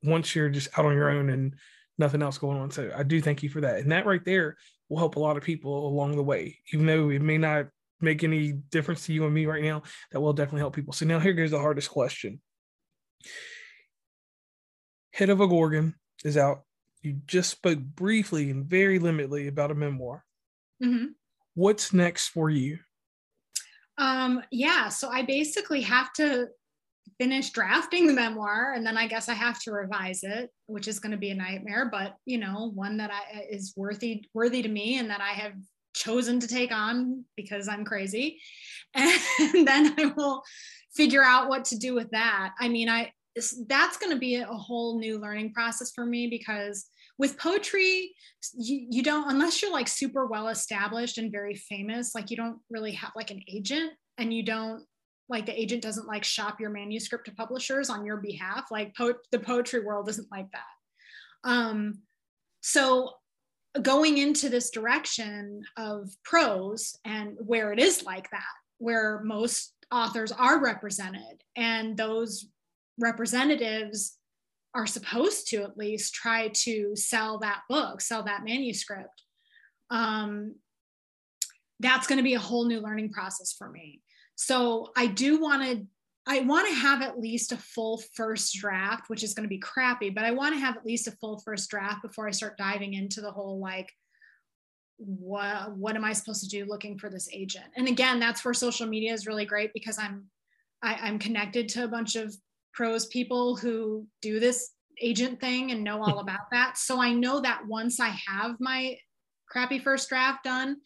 once you're just out on your own and nothing else going on. So I do thank you for that. And that right there will help a lot of people along the way, even though it may not make any difference to you and me right now, that will definitely help people. So now here goes the hardest question. Head of a Gorgon is out. You just spoke briefly and very limitedly about a memoir. Mm-hmm. What's next for you? Um, yeah, so I basically have to finish drafting the memoir and then I guess I have to revise it, which is going to be a nightmare, but you know, one that I is worthy worthy to me and that I have chosen to take on because I'm crazy. And then I will figure out what to do with that. I mean, I that's going to be a whole new learning process for me because with poetry you, you don't unless you're like super well established and very famous like you don't really have like an agent and you don't like the agent doesn't like shop your manuscript to publishers on your behalf like po- the poetry world isn't like that um so going into this direction of prose and where it is like that, where most authors are represented and those representatives are supposed to at least try to sell that book, sell that manuscript. Um, that's going to be a whole new learning process for me. So I do want to I want to have at least a full first draft, which is going to be crappy, but I want to have at least a full first draft before I start diving into the whole like what what am I supposed to do looking for this agent? And again, that's where social media is really great because I'm I, I'm connected to a bunch of pros people who do this agent thing and know all about that. So I know that once I have my crappy first draft done,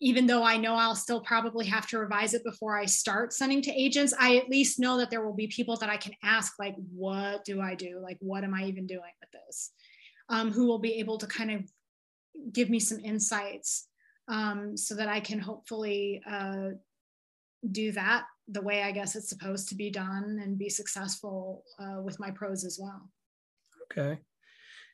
even though I know I'll still probably have to revise it before I start sending to agents, I at least know that there will be people that I can ask, like, what do I do? Like, what am I even doing with this? Um, who will be able to kind of give me some insights um, so that I can hopefully uh, do that the way I guess it's supposed to be done and be successful uh, with my prose as well. Okay.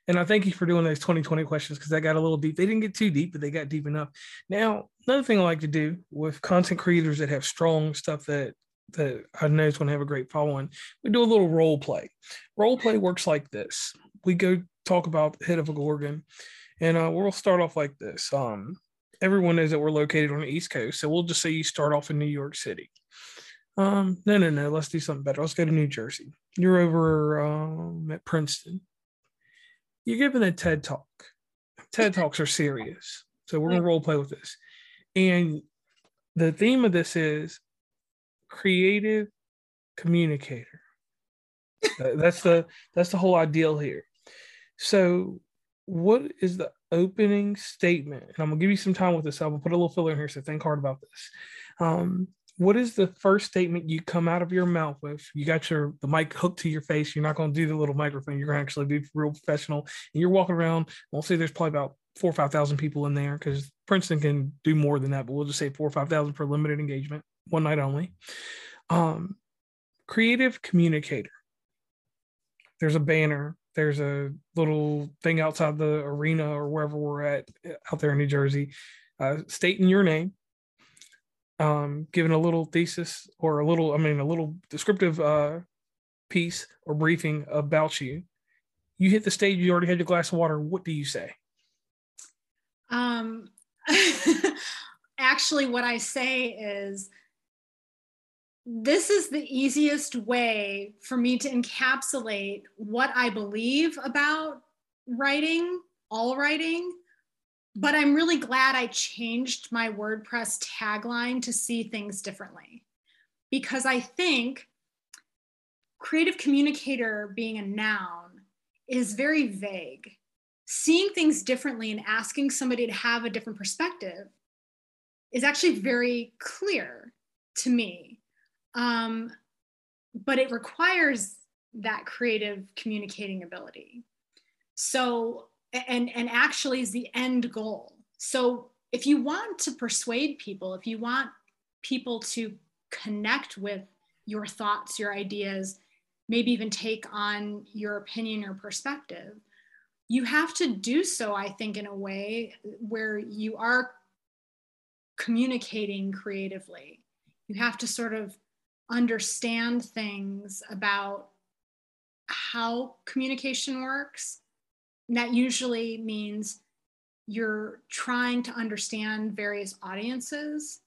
And I thank you for doing those 2020 questions because I got a little deep. They didn't get too deep, but they got deep enough. Now, another thing I like to do with content creators that have strong stuff that that I know is going to have a great following, we do a little role play. Role play works like this. We go talk about the head of a gorgon, and uh, we'll start off like this. Um, everyone knows that we're located on the East Coast, so we'll just say you start off in New York City. Um, no, no, no. Let's do something better. Let's go to New Jersey. You're over um, at Princeton you're giving a TED talk. TED talks are serious. So we're gonna role play with this. And the theme of this is creative communicator. that's the that's the whole ideal here. So what is the opening statement? And I'm gonna give you some time with this. I'm gonna put a little filler in here, so think hard about this. Um, what is the first statement you come out of your mouth with? You got your the mic hooked to your face. You're not going to do the little microphone. You're going to actually be real professional. And you're walking around. We'll say there's probably about four or five thousand people in there because Princeton can do more than that. But we'll just say four or five thousand for limited engagement, one night only. Um, creative communicator. There's a banner. There's a little thing outside the arena or wherever we're at out there in New Jersey, uh, stating your name um, giving a little thesis or a little, I mean, a little descriptive uh, piece or briefing about you. You hit the stage, you already had your glass of water. What do you say? Um, actually, what I say is this is the easiest way for me to encapsulate what I believe about writing, all writing, but I'm really glad I changed my WordPress tagline to see things differently because I think creative communicator being a noun is very vague. Seeing things differently and asking somebody to have a different perspective is actually very clear to me. Um, but it requires that creative communicating ability. So and and actually is the end goal. So if you want to persuade people if you want people to connect with your thoughts your ideas maybe even take on your opinion or perspective you have to do so i think in a way where you are communicating creatively. You have to sort of understand things about how communication works that usually means you're trying to understand various audiences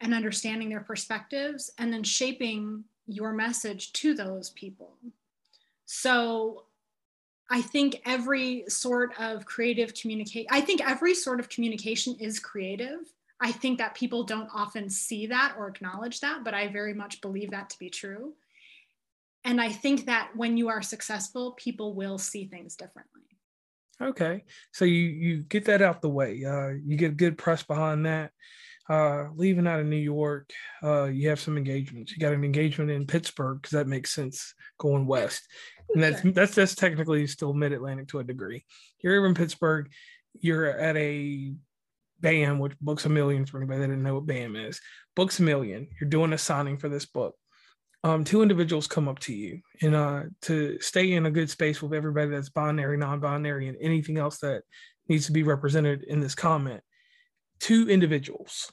and understanding their perspectives and then shaping your message to those people. So I think every sort of creative communicate I think every sort of communication is creative. I think that people don't often see that or acknowledge that, but I very much believe that to be true. And I think that when you are successful, people will see things differently. Okay, so you you get that out the way. Uh, you get good press behind that. Uh, leaving out of New York, uh, you have some engagements. You got an engagement in Pittsburgh because that makes sense going west, and that's that's that's technically still Mid Atlantic to a degree. You're in Pittsburgh. You're at a BAM, which Books a Million for anybody that didn't know what BAM is. Books a Million. You're doing a signing for this book um, two individuals come up to you and uh, to stay in a good space with everybody that's binary, non-binary, and anything else that needs to be represented in this comment. Two individuals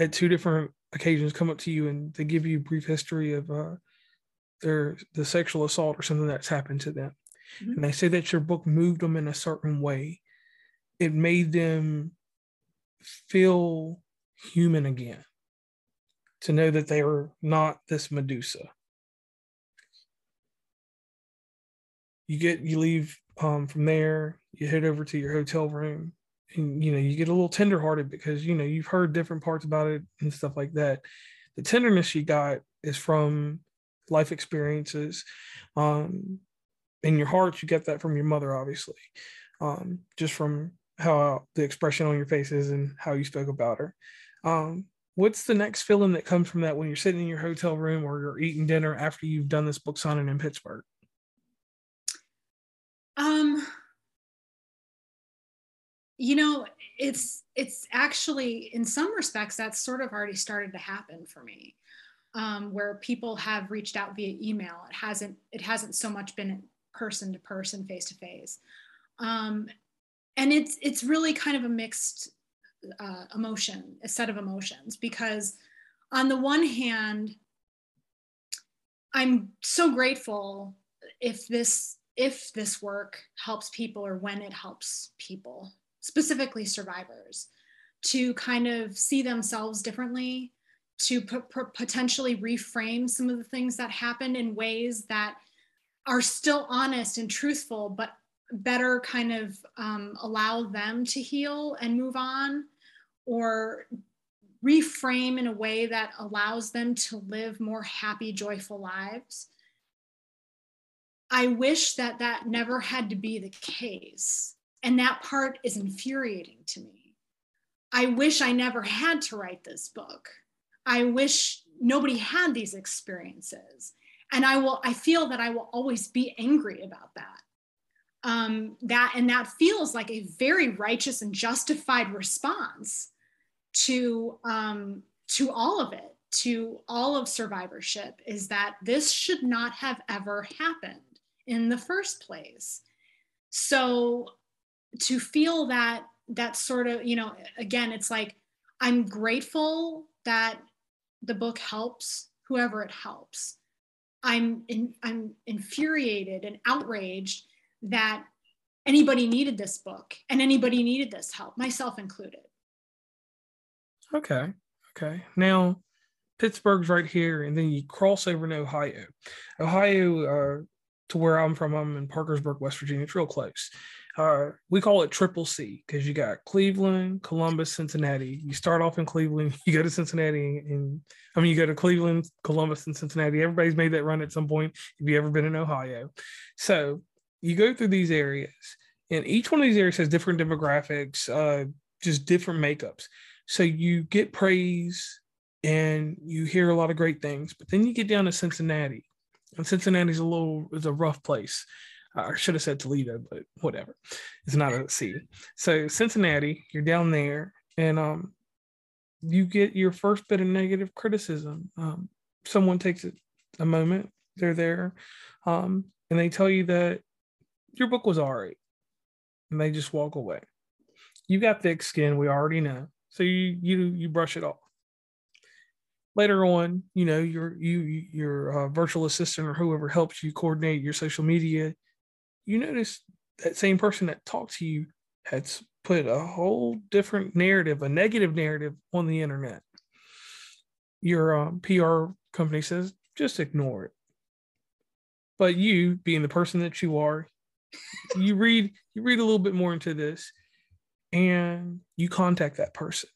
at two different occasions come up to you and they give you a brief history of uh, their the sexual assault or something that's happened to them Mhm. and they say that your book moved them in a certain way it made them feel human again to know that they are not this medusa. You get you leave um, from there you head over to your hotel room and you know you get a little tenderhearted because you know you've heard different parts about it and stuff like that. The tenderness you got is from life experiences um in your heart you get that from your mother obviously um just from how the expression on your face is and how you spoke about her. Um what's the next feeling that comes from that when you're sitting in your hotel room or you're eating dinner after you've done this book signing in pittsburgh Um, you know, it's it's actually in some respects that's sort of already started to happen for me, um, where people have reached out via email. It hasn't it hasn't so much been person to person, face to face, um, and it's it's really kind of a mixed uh, emotion, a set of emotions, because on the one hand, I'm so grateful if this if this work helps people or when it helps people, specifically survivors, to kind of see themselves differently, to p- p- potentially reframe some of the things that happened in ways that are still honest and truthful, but better kind of um, allow them to heal and move on, or reframe in a way that allows them to live more happy, joyful lives I wish that that never had to be the case. And that part is infuriating to me. I wish I never had to write this book. I wish nobody had these experiences. And I will, I feel that I will always be angry about that. Um, that and that feels like a very righteous and justified response to um, to all of it, to all of survivorship, is that this should not have ever happened in the first place. So to feel that that sort of, you know, again, it's like I'm grateful that the book helps whoever it helps. I'm in, I'm infuriated and outraged that anybody needed this book and anybody needed this help, myself included. Okay. Okay. Now, Pittsburgh's right here, and then you cross over to Ohio. Ohio, uh, to where I'm from, I'm in Parkersburg, West Virginia. It's real close. Uh, we call it Triple C because you got Cleveland, Columbus, Cincinnati. You start off in Cleveland, you go to Cincinnati, and I mean, you go to Cleveland, Columbus, and Cincinnati. Everybody's made that run at some point if you ever been in Ohio. So you go through these areas, and each one of these areas has different demographics, uh, just different makeups. So you get praise and you hear a lot of great things, but then you get down to Cincinnati, and Cincinnati's a little is a rough place. I should have said Toledo, but whatever. It's not a C. So Cincinnati, you're down there, and um, you get your first bit of negative criticism. Um, someone takes a moment, they're there, um, and they tell you that your book was all right, and they just walk away. You got thick skin, we already know, so you you you brush it off later on, you know, your you your uh, virtual assistant or whoever helps you coordinate your social media, you notice that same person that talked to you has put a whole different narrative, a negative narrative on the internet. Your um, PR company says just ignore it. But you, being the person that you are, you read you read a little bit more into this, and you contact that person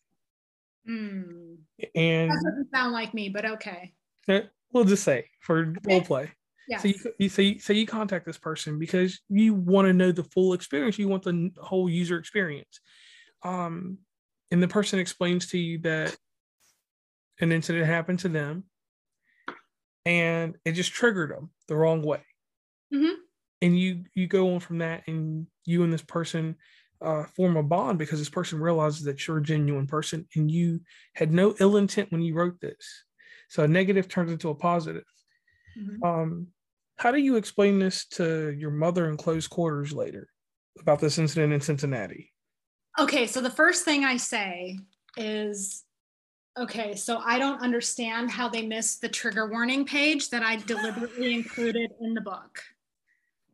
Mm. and That doesn't sound like me, but okay. uh, we'll just say for role play. Yes. So you, you so you, so you contact this person because you want to know the full experience. You want the whole user experience. Um, and the person explains to you that an incident happened to them, and it just triggered them the wrong way. Mhm. And you you go on from that, and you and this person uh, form a bond because this person realizes that you're a genuine person, and you had no ill intent when you wrote this. So a negative turns into a positive. Mhm. Um, how do you explain this to your mother in close quarters later about this incident in Cincinnati? Okay, so the first thing I say is Okay, so I don't understand how they missed the trigger warning page that I deliberately included in the book.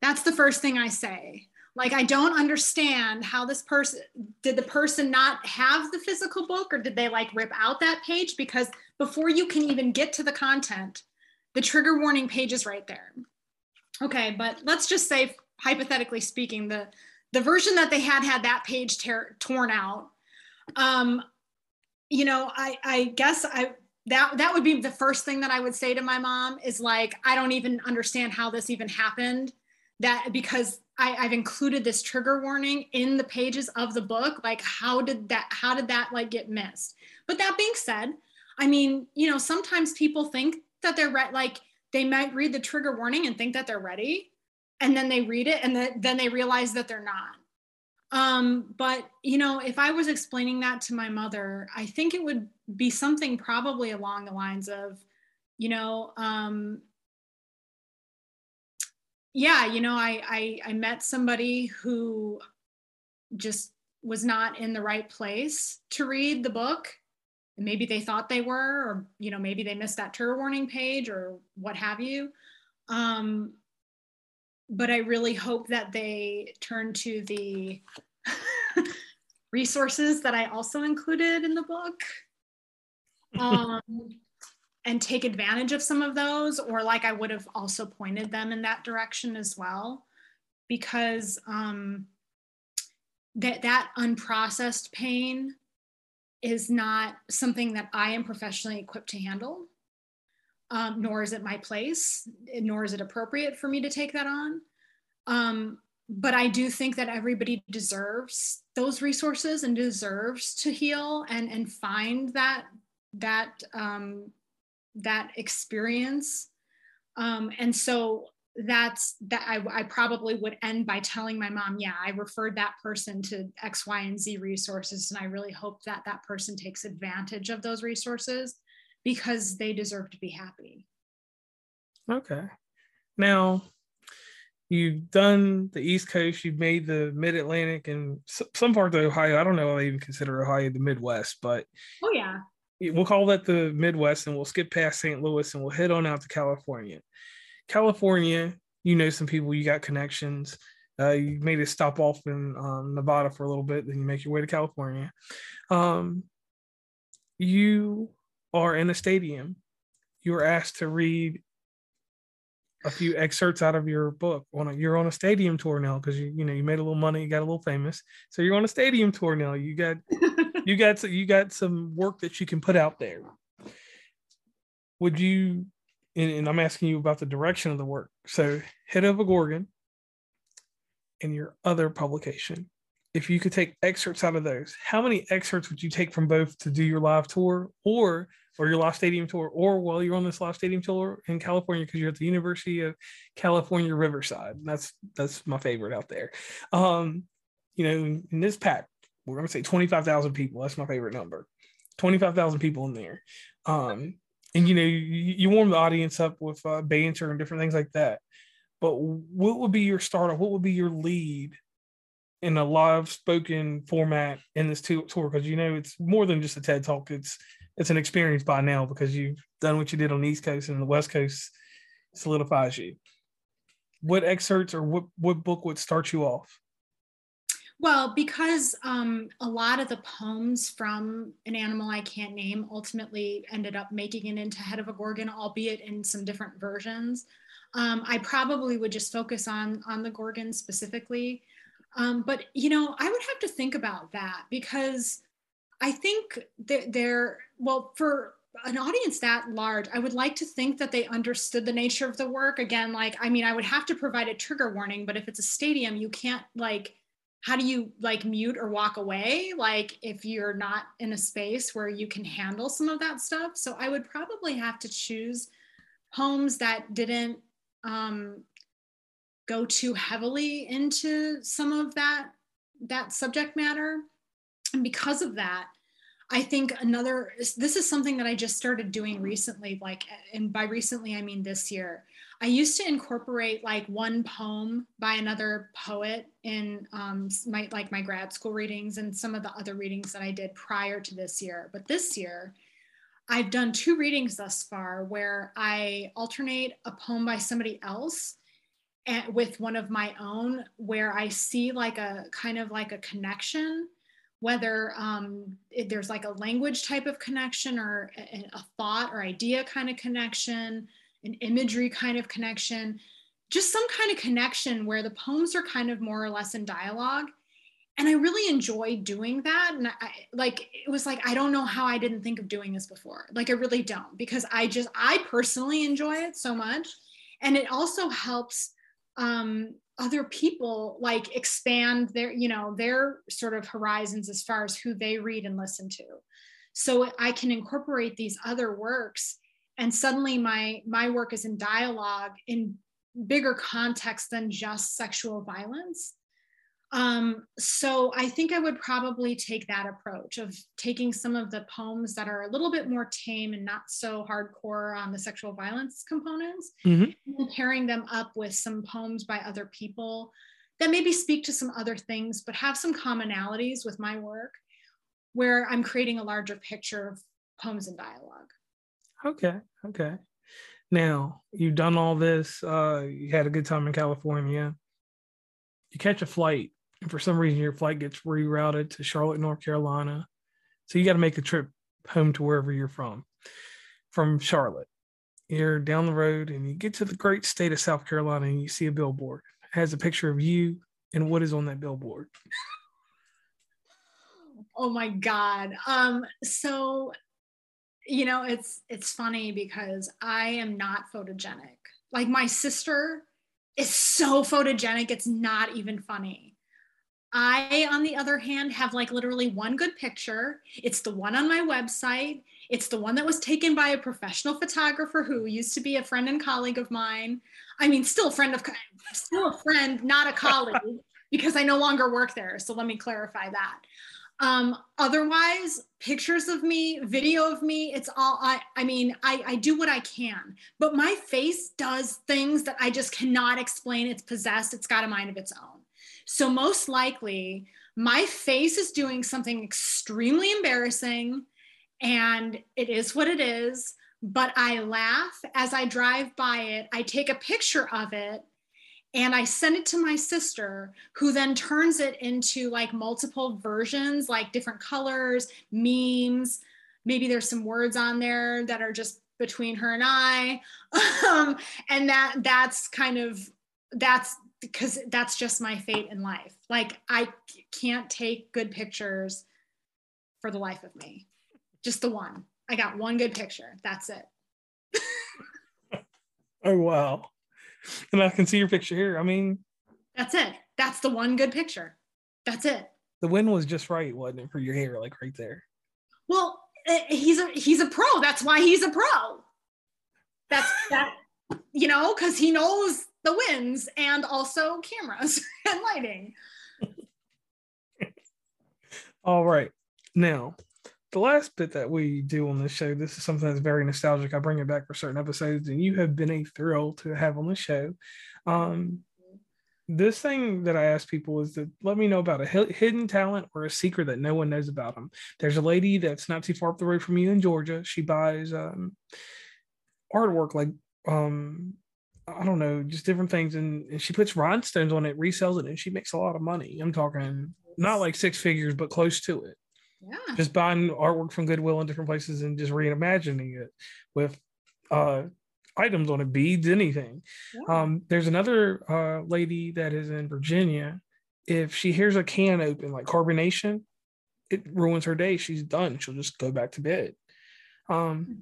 That's the first thing I say. Like, I don't understand how this person did the person not have the physical book or did they like rip out that page? Because before you can even get to the content, the trigger warning page is right there. Okay, but let's just say, hypothetically speaking, the, the version that they had had that page tear, torn out. Um, you know, I, I guess I that that would be the first thing that I would say to my mom is like, I don't even understand how this even happened. That because I, I've included this trigger warning in the pages of the book. Like, how did that how did that like get missed? But that being said, I mean, you know, sometimes people think that they're re- like they might read the trigger warning and think that they're ready, and then they read it and then, then they realize that they're not um, but you know, if I was explaining that to my mother, I think it would be something probably along the lines of, you know, um, yeah, you know, I, I I met somebody who just was not in the right place to read the book. Maybe they thought they were, or you know, maybe they missed that trigger warning page or what have you. Um, but I really hope that they turn to the resources that I also included in the book um, and take advantage of some of those, or like I would have also pointed them in that direction as well, because um, that that unprocessed pain is not something that I am professionally equipped to handle um, nor is it my place, nor is it appropriate for me to take that on. Um, but I do think that everybody deserves those resources and deserves to heal and and find that that um, that experience. Um, and so that's that I, I probably would end by telling my mom, yeah, I referred that person to X, Y, and Z resources, and I really hope that that person takes advantage of those resources because they deserve to be happy. Okay. Now, you've done the East Coast, you've made the Mid Atlantic and some parts of Ohio. I don't know if I even consider Ohio the Midwest, but oh yeah, we'll call that the Midwest, and we'll skip past St. Louis and we'll head on out to California. California, you know some people, you got connections. Uh, you made a stop off in um, Nevada for a little bit, then you make your way to California. Um, you are in a stadium, you are asked to read a few excerpts out of your book. On a, you're on a stadium tour now because you you know you made a little money, you got a little famous, so you're on a stadium tour now. You got you got some, you got some work that you can put out there. Would you? And, and I'm asking you about the direction of the work. So, Head of a Gorgon, and your other publication if you could take excerpts out of those, how many excerpts would you take from both to do your live tour or or your live stadium tour or while you're on this live stadium tour in California because you're at the University of California Riverside. That's that's my favorite out there. Um, you know, in this pack, we're gonna say 25,000 people. That's my favorite number. 25,000 people in there. Um, and you know, you, you warm the audience up with uh, banter and different things like that. But what would be your startup? What would be your lead in a live spoken format in this tour because you know it's more than just a TED talk. It's it's an experience by now because you've done what you did on the East Coast and the West Coast solidifies you. What excerpts or what what book would start you off? Well, because um, a lot of the poems from An Animal I Can't Name ultimately ended up making it into Head of a Gorgon, albeit in some different versions. Um, I probably would just focus on on the Gorgon specifically. Um, but you know, I would have to think about that because I think that they're well for an audience that large, I would like to think that they understood the nature of the work. Again, like, I mean, I would have to provide a trigger warning, but if it's a stadium, you can't like, how do you like mute or walk away? Like, if you're not in a space where you can handle some of that stuff. So I would probably have to choose homes that didn't um, go too heavily into some of that that subject matter and because of that i think another this is something that i just started doing recently like and by recently i mean this year i used to incorporate like one poem by another poet in um, my like my grad school readings and some of the other readings that i did prior to this year. But this year I've done two readings thus far where I alternate a poem by somebody else and with one of my own where I see like a kind of like a connection, whether um, it, there's like a language type of connection or a, a thought or idea kind of connection, an imagery kind of connection, just some kind of connection where the poems are kind of more or less in dialogue and I really enjoy doing that. And I, like, it was like, I don't know how I didn't think of doing this before. Like, I really don't, because I just, I personally enjoy it so much. And it also helps um, other people like expand their, you know, their sort of horizons as far as who they read and listen to. So I can incorporate these other works and suddenly my my work is in dialogue in bigger context than just sexual violence um, so I think I would probably take that approach of taking some of the poems that are a little bit more tame and not so hardcore on the sexual violence components, mm-hmm. and pairing them up with some poems by other people that maybe speak to some other things, but have some commonalities with my work, where I'm creating a larger picture of poems and dialogue. Okay, okay. Now you've done all this. Uh, you had a good time in California. You catch a flight and for some reason your flight gets rerouted to Charlotte, North Carolina. So you got to make a trip home to wherever you're from. From Charlotte, you're down the road and you get to the great state of South Carolina and you see a billboard. It has a picture of you and what is on that billboard. oh my god. Um so you know, it's it's funny because I am not photogenic. Like my sister is so photogenic, it's not even funny. I, on the other hand, have like literally one good picture. It's the one on my website. It's the one that was taken by a professional photographer who used to be a friend and colleague of mine. I mean, still a friend of, still a friend, not a colleague, because I no longer work there. So let me clarify that. Um, otherwise, pictures of me, video of me, it's all, I, I mean, I, I do what I can, but my face does things that I just cannot explain. It's possessed. It's got a mind of its own. So, most likely, my face is doing something extremely embarrassing, and it is what it is. But I laugh as I drive by it. I take a picture of it and I send it to my sister, who then turns it into like multiple versions, like different colors, memes. Maybe there's some words on there that are just between her and I. Um, and that that's kind of that's because that's just my fate in life. Like I can't take good pictures for the life of me. Just the one. I got one good picture. That's it. oh wow. And I can see your picture here. I mean, that's it. That's the one good picture. That's it. The wind was just right, wasn't it, for your hair, like right there? Well, eh, he's a he's a pro. That's why he's a pro. That's that. You know, because he knows the winds and also cameras and lighting. All right. Now, the last bit that we do on this show, this is something that's very nostalgic. I bring it back for certain episodes, and you have been a thrill to have on the show. Um, this thing that I ask people is to let me know about a hidden talent or a secret that no one knows about them. There's a lady that's not too far up the road from you in Georgia. She buys um, artwork like um, I don't know, just different things. And, and she puts rhinestones on it, resells it, and she makes a lot of money. I'm talking not like six figures, but close to it. Yeah. Just buying artwork from Goodwill in different places and just reimagining it with uh, items on it, beads, anything. Yeah. Um, there's another uh, lady that is in Virginia. If she hears a can open, like carbonation, it ruins her day. She's done. She'll just go back to bed. Um, hmm.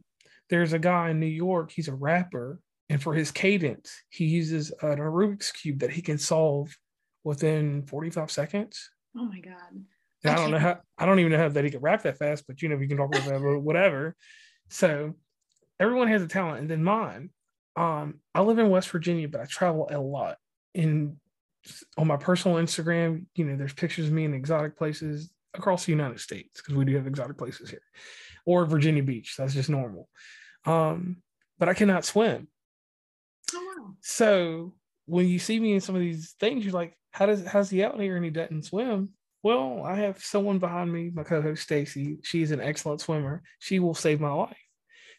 there's a guy in New York. He's a rapper and for his cadence, he uses an Rubik's cube that he can solve within 45 seconds. Oh my God. And I, I don't know how, I don't even know how that he could rap that fast, but you know, we can talk about that, whatever. So everyone has a talent. And then mine, um, I live in West Virginia, but I travel a lot. In on my personal Instagram, you know, there's pictures of me in exotic places across the United States because we do have exotic places here, or Virginia Beach. That's just normal. Um, but I cannot swim. Oh, wow. So when you see me in some of these things, you're like, how does how's he out here and he doesn't swim? Well, I have someone behind me, my co-host Stacy. She's an excellent swimmer. She will save my life.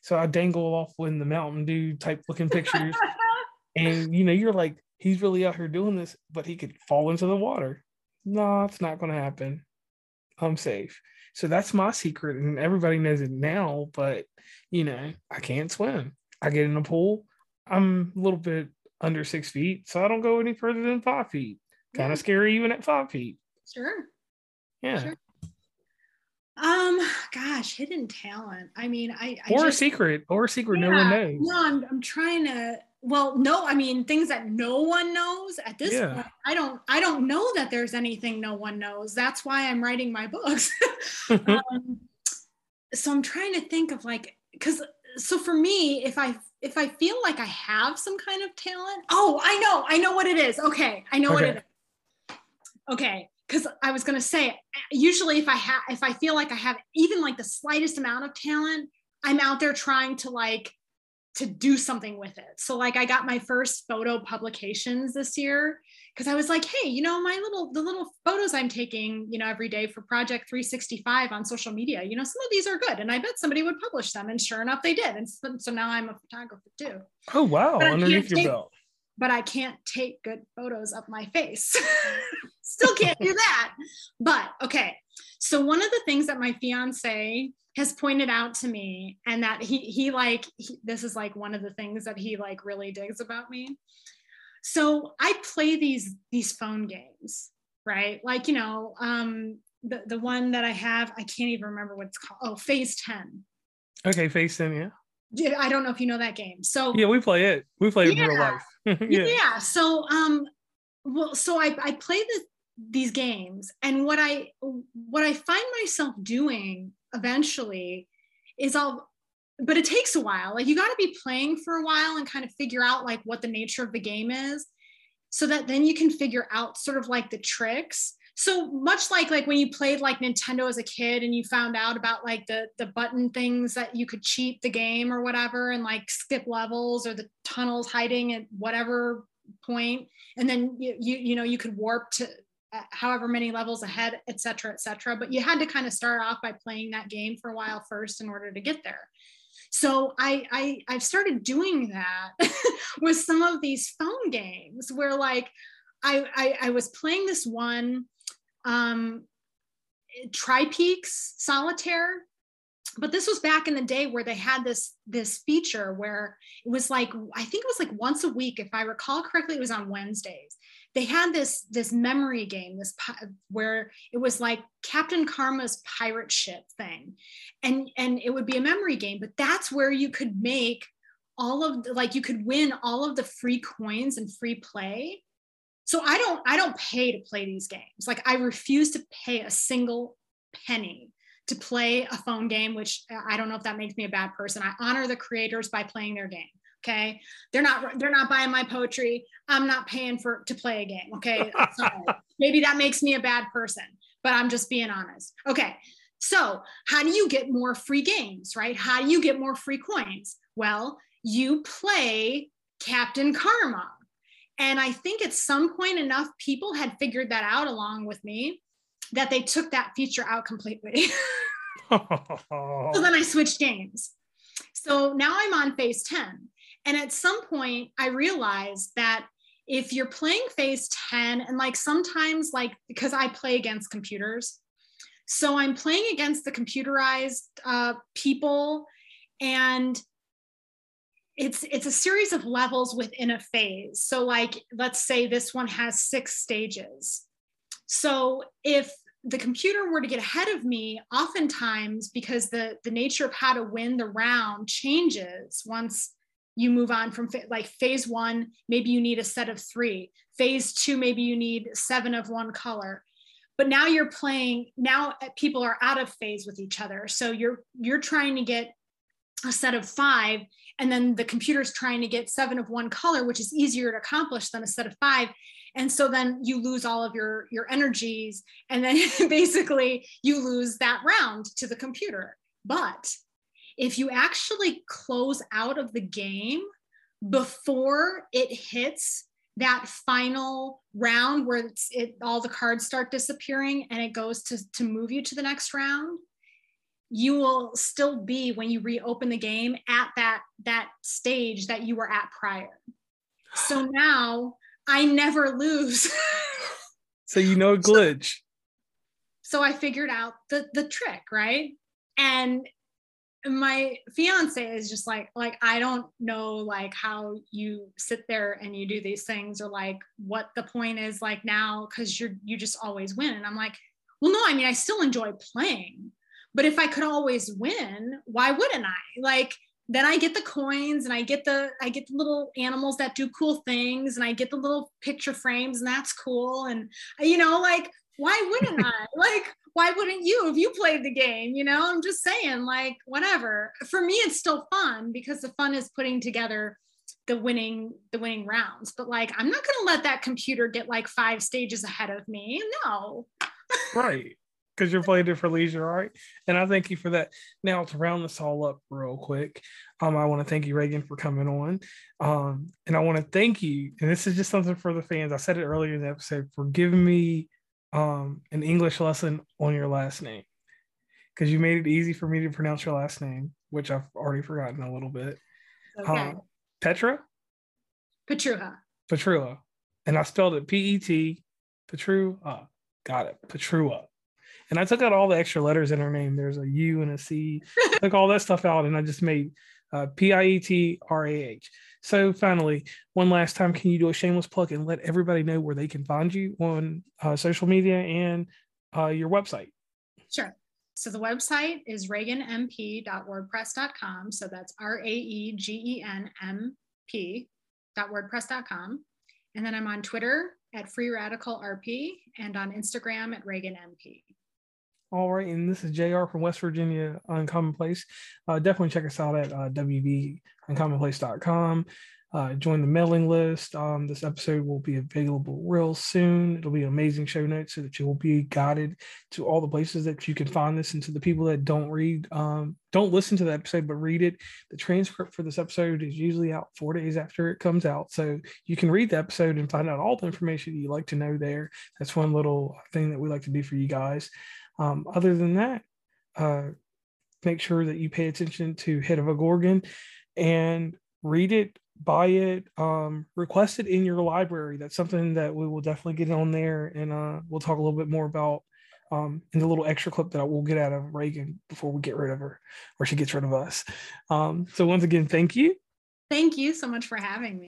So I dangle off in the Mountain Dew type looking pictures. and you know, you're like, he's really out here doing this, but he could fall into the water. No, it's not gonna happen. I'm safe. So that's my secret, and everybody knows it now. But you know, I can't swim. I get in a pool. I'm a little bit under six feet, so I don't go any further than five feet. Kind of yeah. scary even at five feet. Sure. Yeah. Sure. Um, gosh, hidden talent. I mean, I, I or just, a secret, or a secret yeah, no one knows. No, I'm, I'm trying to. Well, no, I mean things that no one knows at this yeah. point. I don't, I don't know that there's anything no one knows. That's why I'm writing my books. um, so I'm trying to think of like, because so for me, if I if I feel like I have some kind of talent, oh, I know, I know what it is. Okay, I know okay. what it is. Okay, because I was gonna say, usually if I have, if I feel like I have even like the slightest amount of talent, I'm out there trying to like to do something with it. So like I got my first photo publications this year because I was like, hey, you know, my little the little photos I'm taking, you know, every day for Project 365 on social media, you know, some of these are good, and I bet somebody would publish them, and sure enough, they did, and so, so now I'm a photographer too. Oh wow! Underneath your belt. But I can't take good photos of my face. Still can't do that. But okay, so one of the things that my fiance has pointed out to me, and that he he like he, this is like one of the things that he like really digs about me so I play these these phone games, right? Like, you know, um, the, the one that I have, I can't even remember what it's called. Oh, Phase 10. Okay, Phase 10, yeah. I don't know if you know that game. So yeah, we play it. We play it yeah, in real life. yeah. yeah. So um, well, so I I play the, these games, and what I what I find myself doing eventually is I'll but it takes a while. Like you got to be playing for a while and kind of figure out like what the nature of the game is so that then you can figure out sort of like the tricks. So much like like when you played like Nintendo as a kid and you found out about like the the button things that you could cheat the game or whatever and like skip levels or the tunnels hiding at whatever point and then you you, you know you could warp to uh, however many levels ahead et cetera et cetera. But you had to kind of start off by playing that game for a while first in order to get there. So I, I I've started doing that with some of these phone games where like I, I, I was playing this one um, Tri-Peaks Solitaire. But this was back in the day where they had this this feature where it was like i think it was like once a week if i recall correctly it was on wednesdays. They had this this memory game this where it was like captain karma's pirate ship thing. And and it would be a memory game but that's where you could make all of the, like you could win all of the free coins and free play so i don't i don't pay to play these games. Like i refuse to pay a single penny to play a phone game which i don't know if that makes me a bad person. I honor the creators by playing their game okay? They're not they're not buying my poetry. I'm not paying for to play a game okay? Maybe that makes me a bad person but i'm just being honest. Okay so how do you get more free games right? How do you get more free coins? Well you play captain karma and i think at some point enough people had figured that out along with me that they took that feature out completely. So then i switched games. So now i'm on phase 10 and at some point, I realized that if you're playing phase 10, and like sometimes, like because I play against computers, so I'm playing against the computerized uh, people, and it's it's a series of levels within a phase. So like let's say this one has six stages. So if the computer were to get ahead of me, oftentimes because the the nature of how to win the round changes once you move on from like phase one maybe you need a set of three phase two maybe you need seven of one color but now you're playing now uh, people are out of phase with each other so you're you're trying to get a set of five and then the computer's trying to get seven of one color which is easier to accomplish than a set of five. And so then you lose all of your your energies and then basically you lose that round to the computer. But if you actually close out of the game before it hits that final round where it all the cards start disappearing and it goes to to move you to the next round you will still be when you reopen the game at that that stage that you were at prior. So now i never lose. So you know a glitch. So, so i figured out the the trick right? And my fiance is just like like i don't know like how you sit there and you do these things or like what the point is like now because you're you just always win. And i'm like well no i mean i still enjoy playing but if i could always win why wouldn't i? Like then i get the coins and i get the i get the little animals that do cool things and i get the little picture frames and that's cool. And you know like why wouldn't i? Like why wouldn't you if you played the game you know? I'm just saying like whatever. For me it's still fun because the fun is putting together the winning the winning rounds. But like i'm not going to let that computer get like five stages ahead of me. No. Right because you're playing it for leisure right and i thank you for that now to round this all up real quick um, i want to thank you raegan for coming on um, and i want to thank you and this is just something for the fans i said it earlier in the episode for giving me um, an English lesson on your last name because you made it easy for me to pronounce your last name, which I've already forgotten a little bit. Okay. Um, Petra? Petruha. Petrua. And I spelled it P E T, Petrua. Got it. Petrua. And I took out all the extra letters in her name. There's a U and a C. took all that stuff out and I just made uh, P I E T R A H. So finally, one last time, can you do a shameless plug and let everybody know where they can find you on uh, social media and uh, your website? Sure. So the website is raeganmp.wordpress.com. So that's R A E G E N M P.wordpress.com. And then I'm on Twitter at Free Radical RP and on Instagram at Raegan MP. All right, and this is JR from West Virginia Uncommonplace. Uh, definitely check us out at uh, wvuncommonplace.com. Uh, join the mailing list. Um, this episode will be available real soon. It'll be amazing show notes so that you will be guided to all the places that you can find this. And to the people that don't read, um, don't listen to the episode, but read it. The transcript for this episode is usually out four days after it comes out. So you can read the episode and find out all the information you like to know there. That's one little thing that we like to do for you guys. Um, other than that, uh, make sure that you pay attention to Head of a Gorgon and read it, buy it, um, request it in your library. That's something that we will definitely get on there, and uh, we'll talk a little bit more about um, in the little extra clip that I will get out of Raegan before we get rid of her, or she gets rid of us. Um, so once again, thank you. Thank you so much for having me.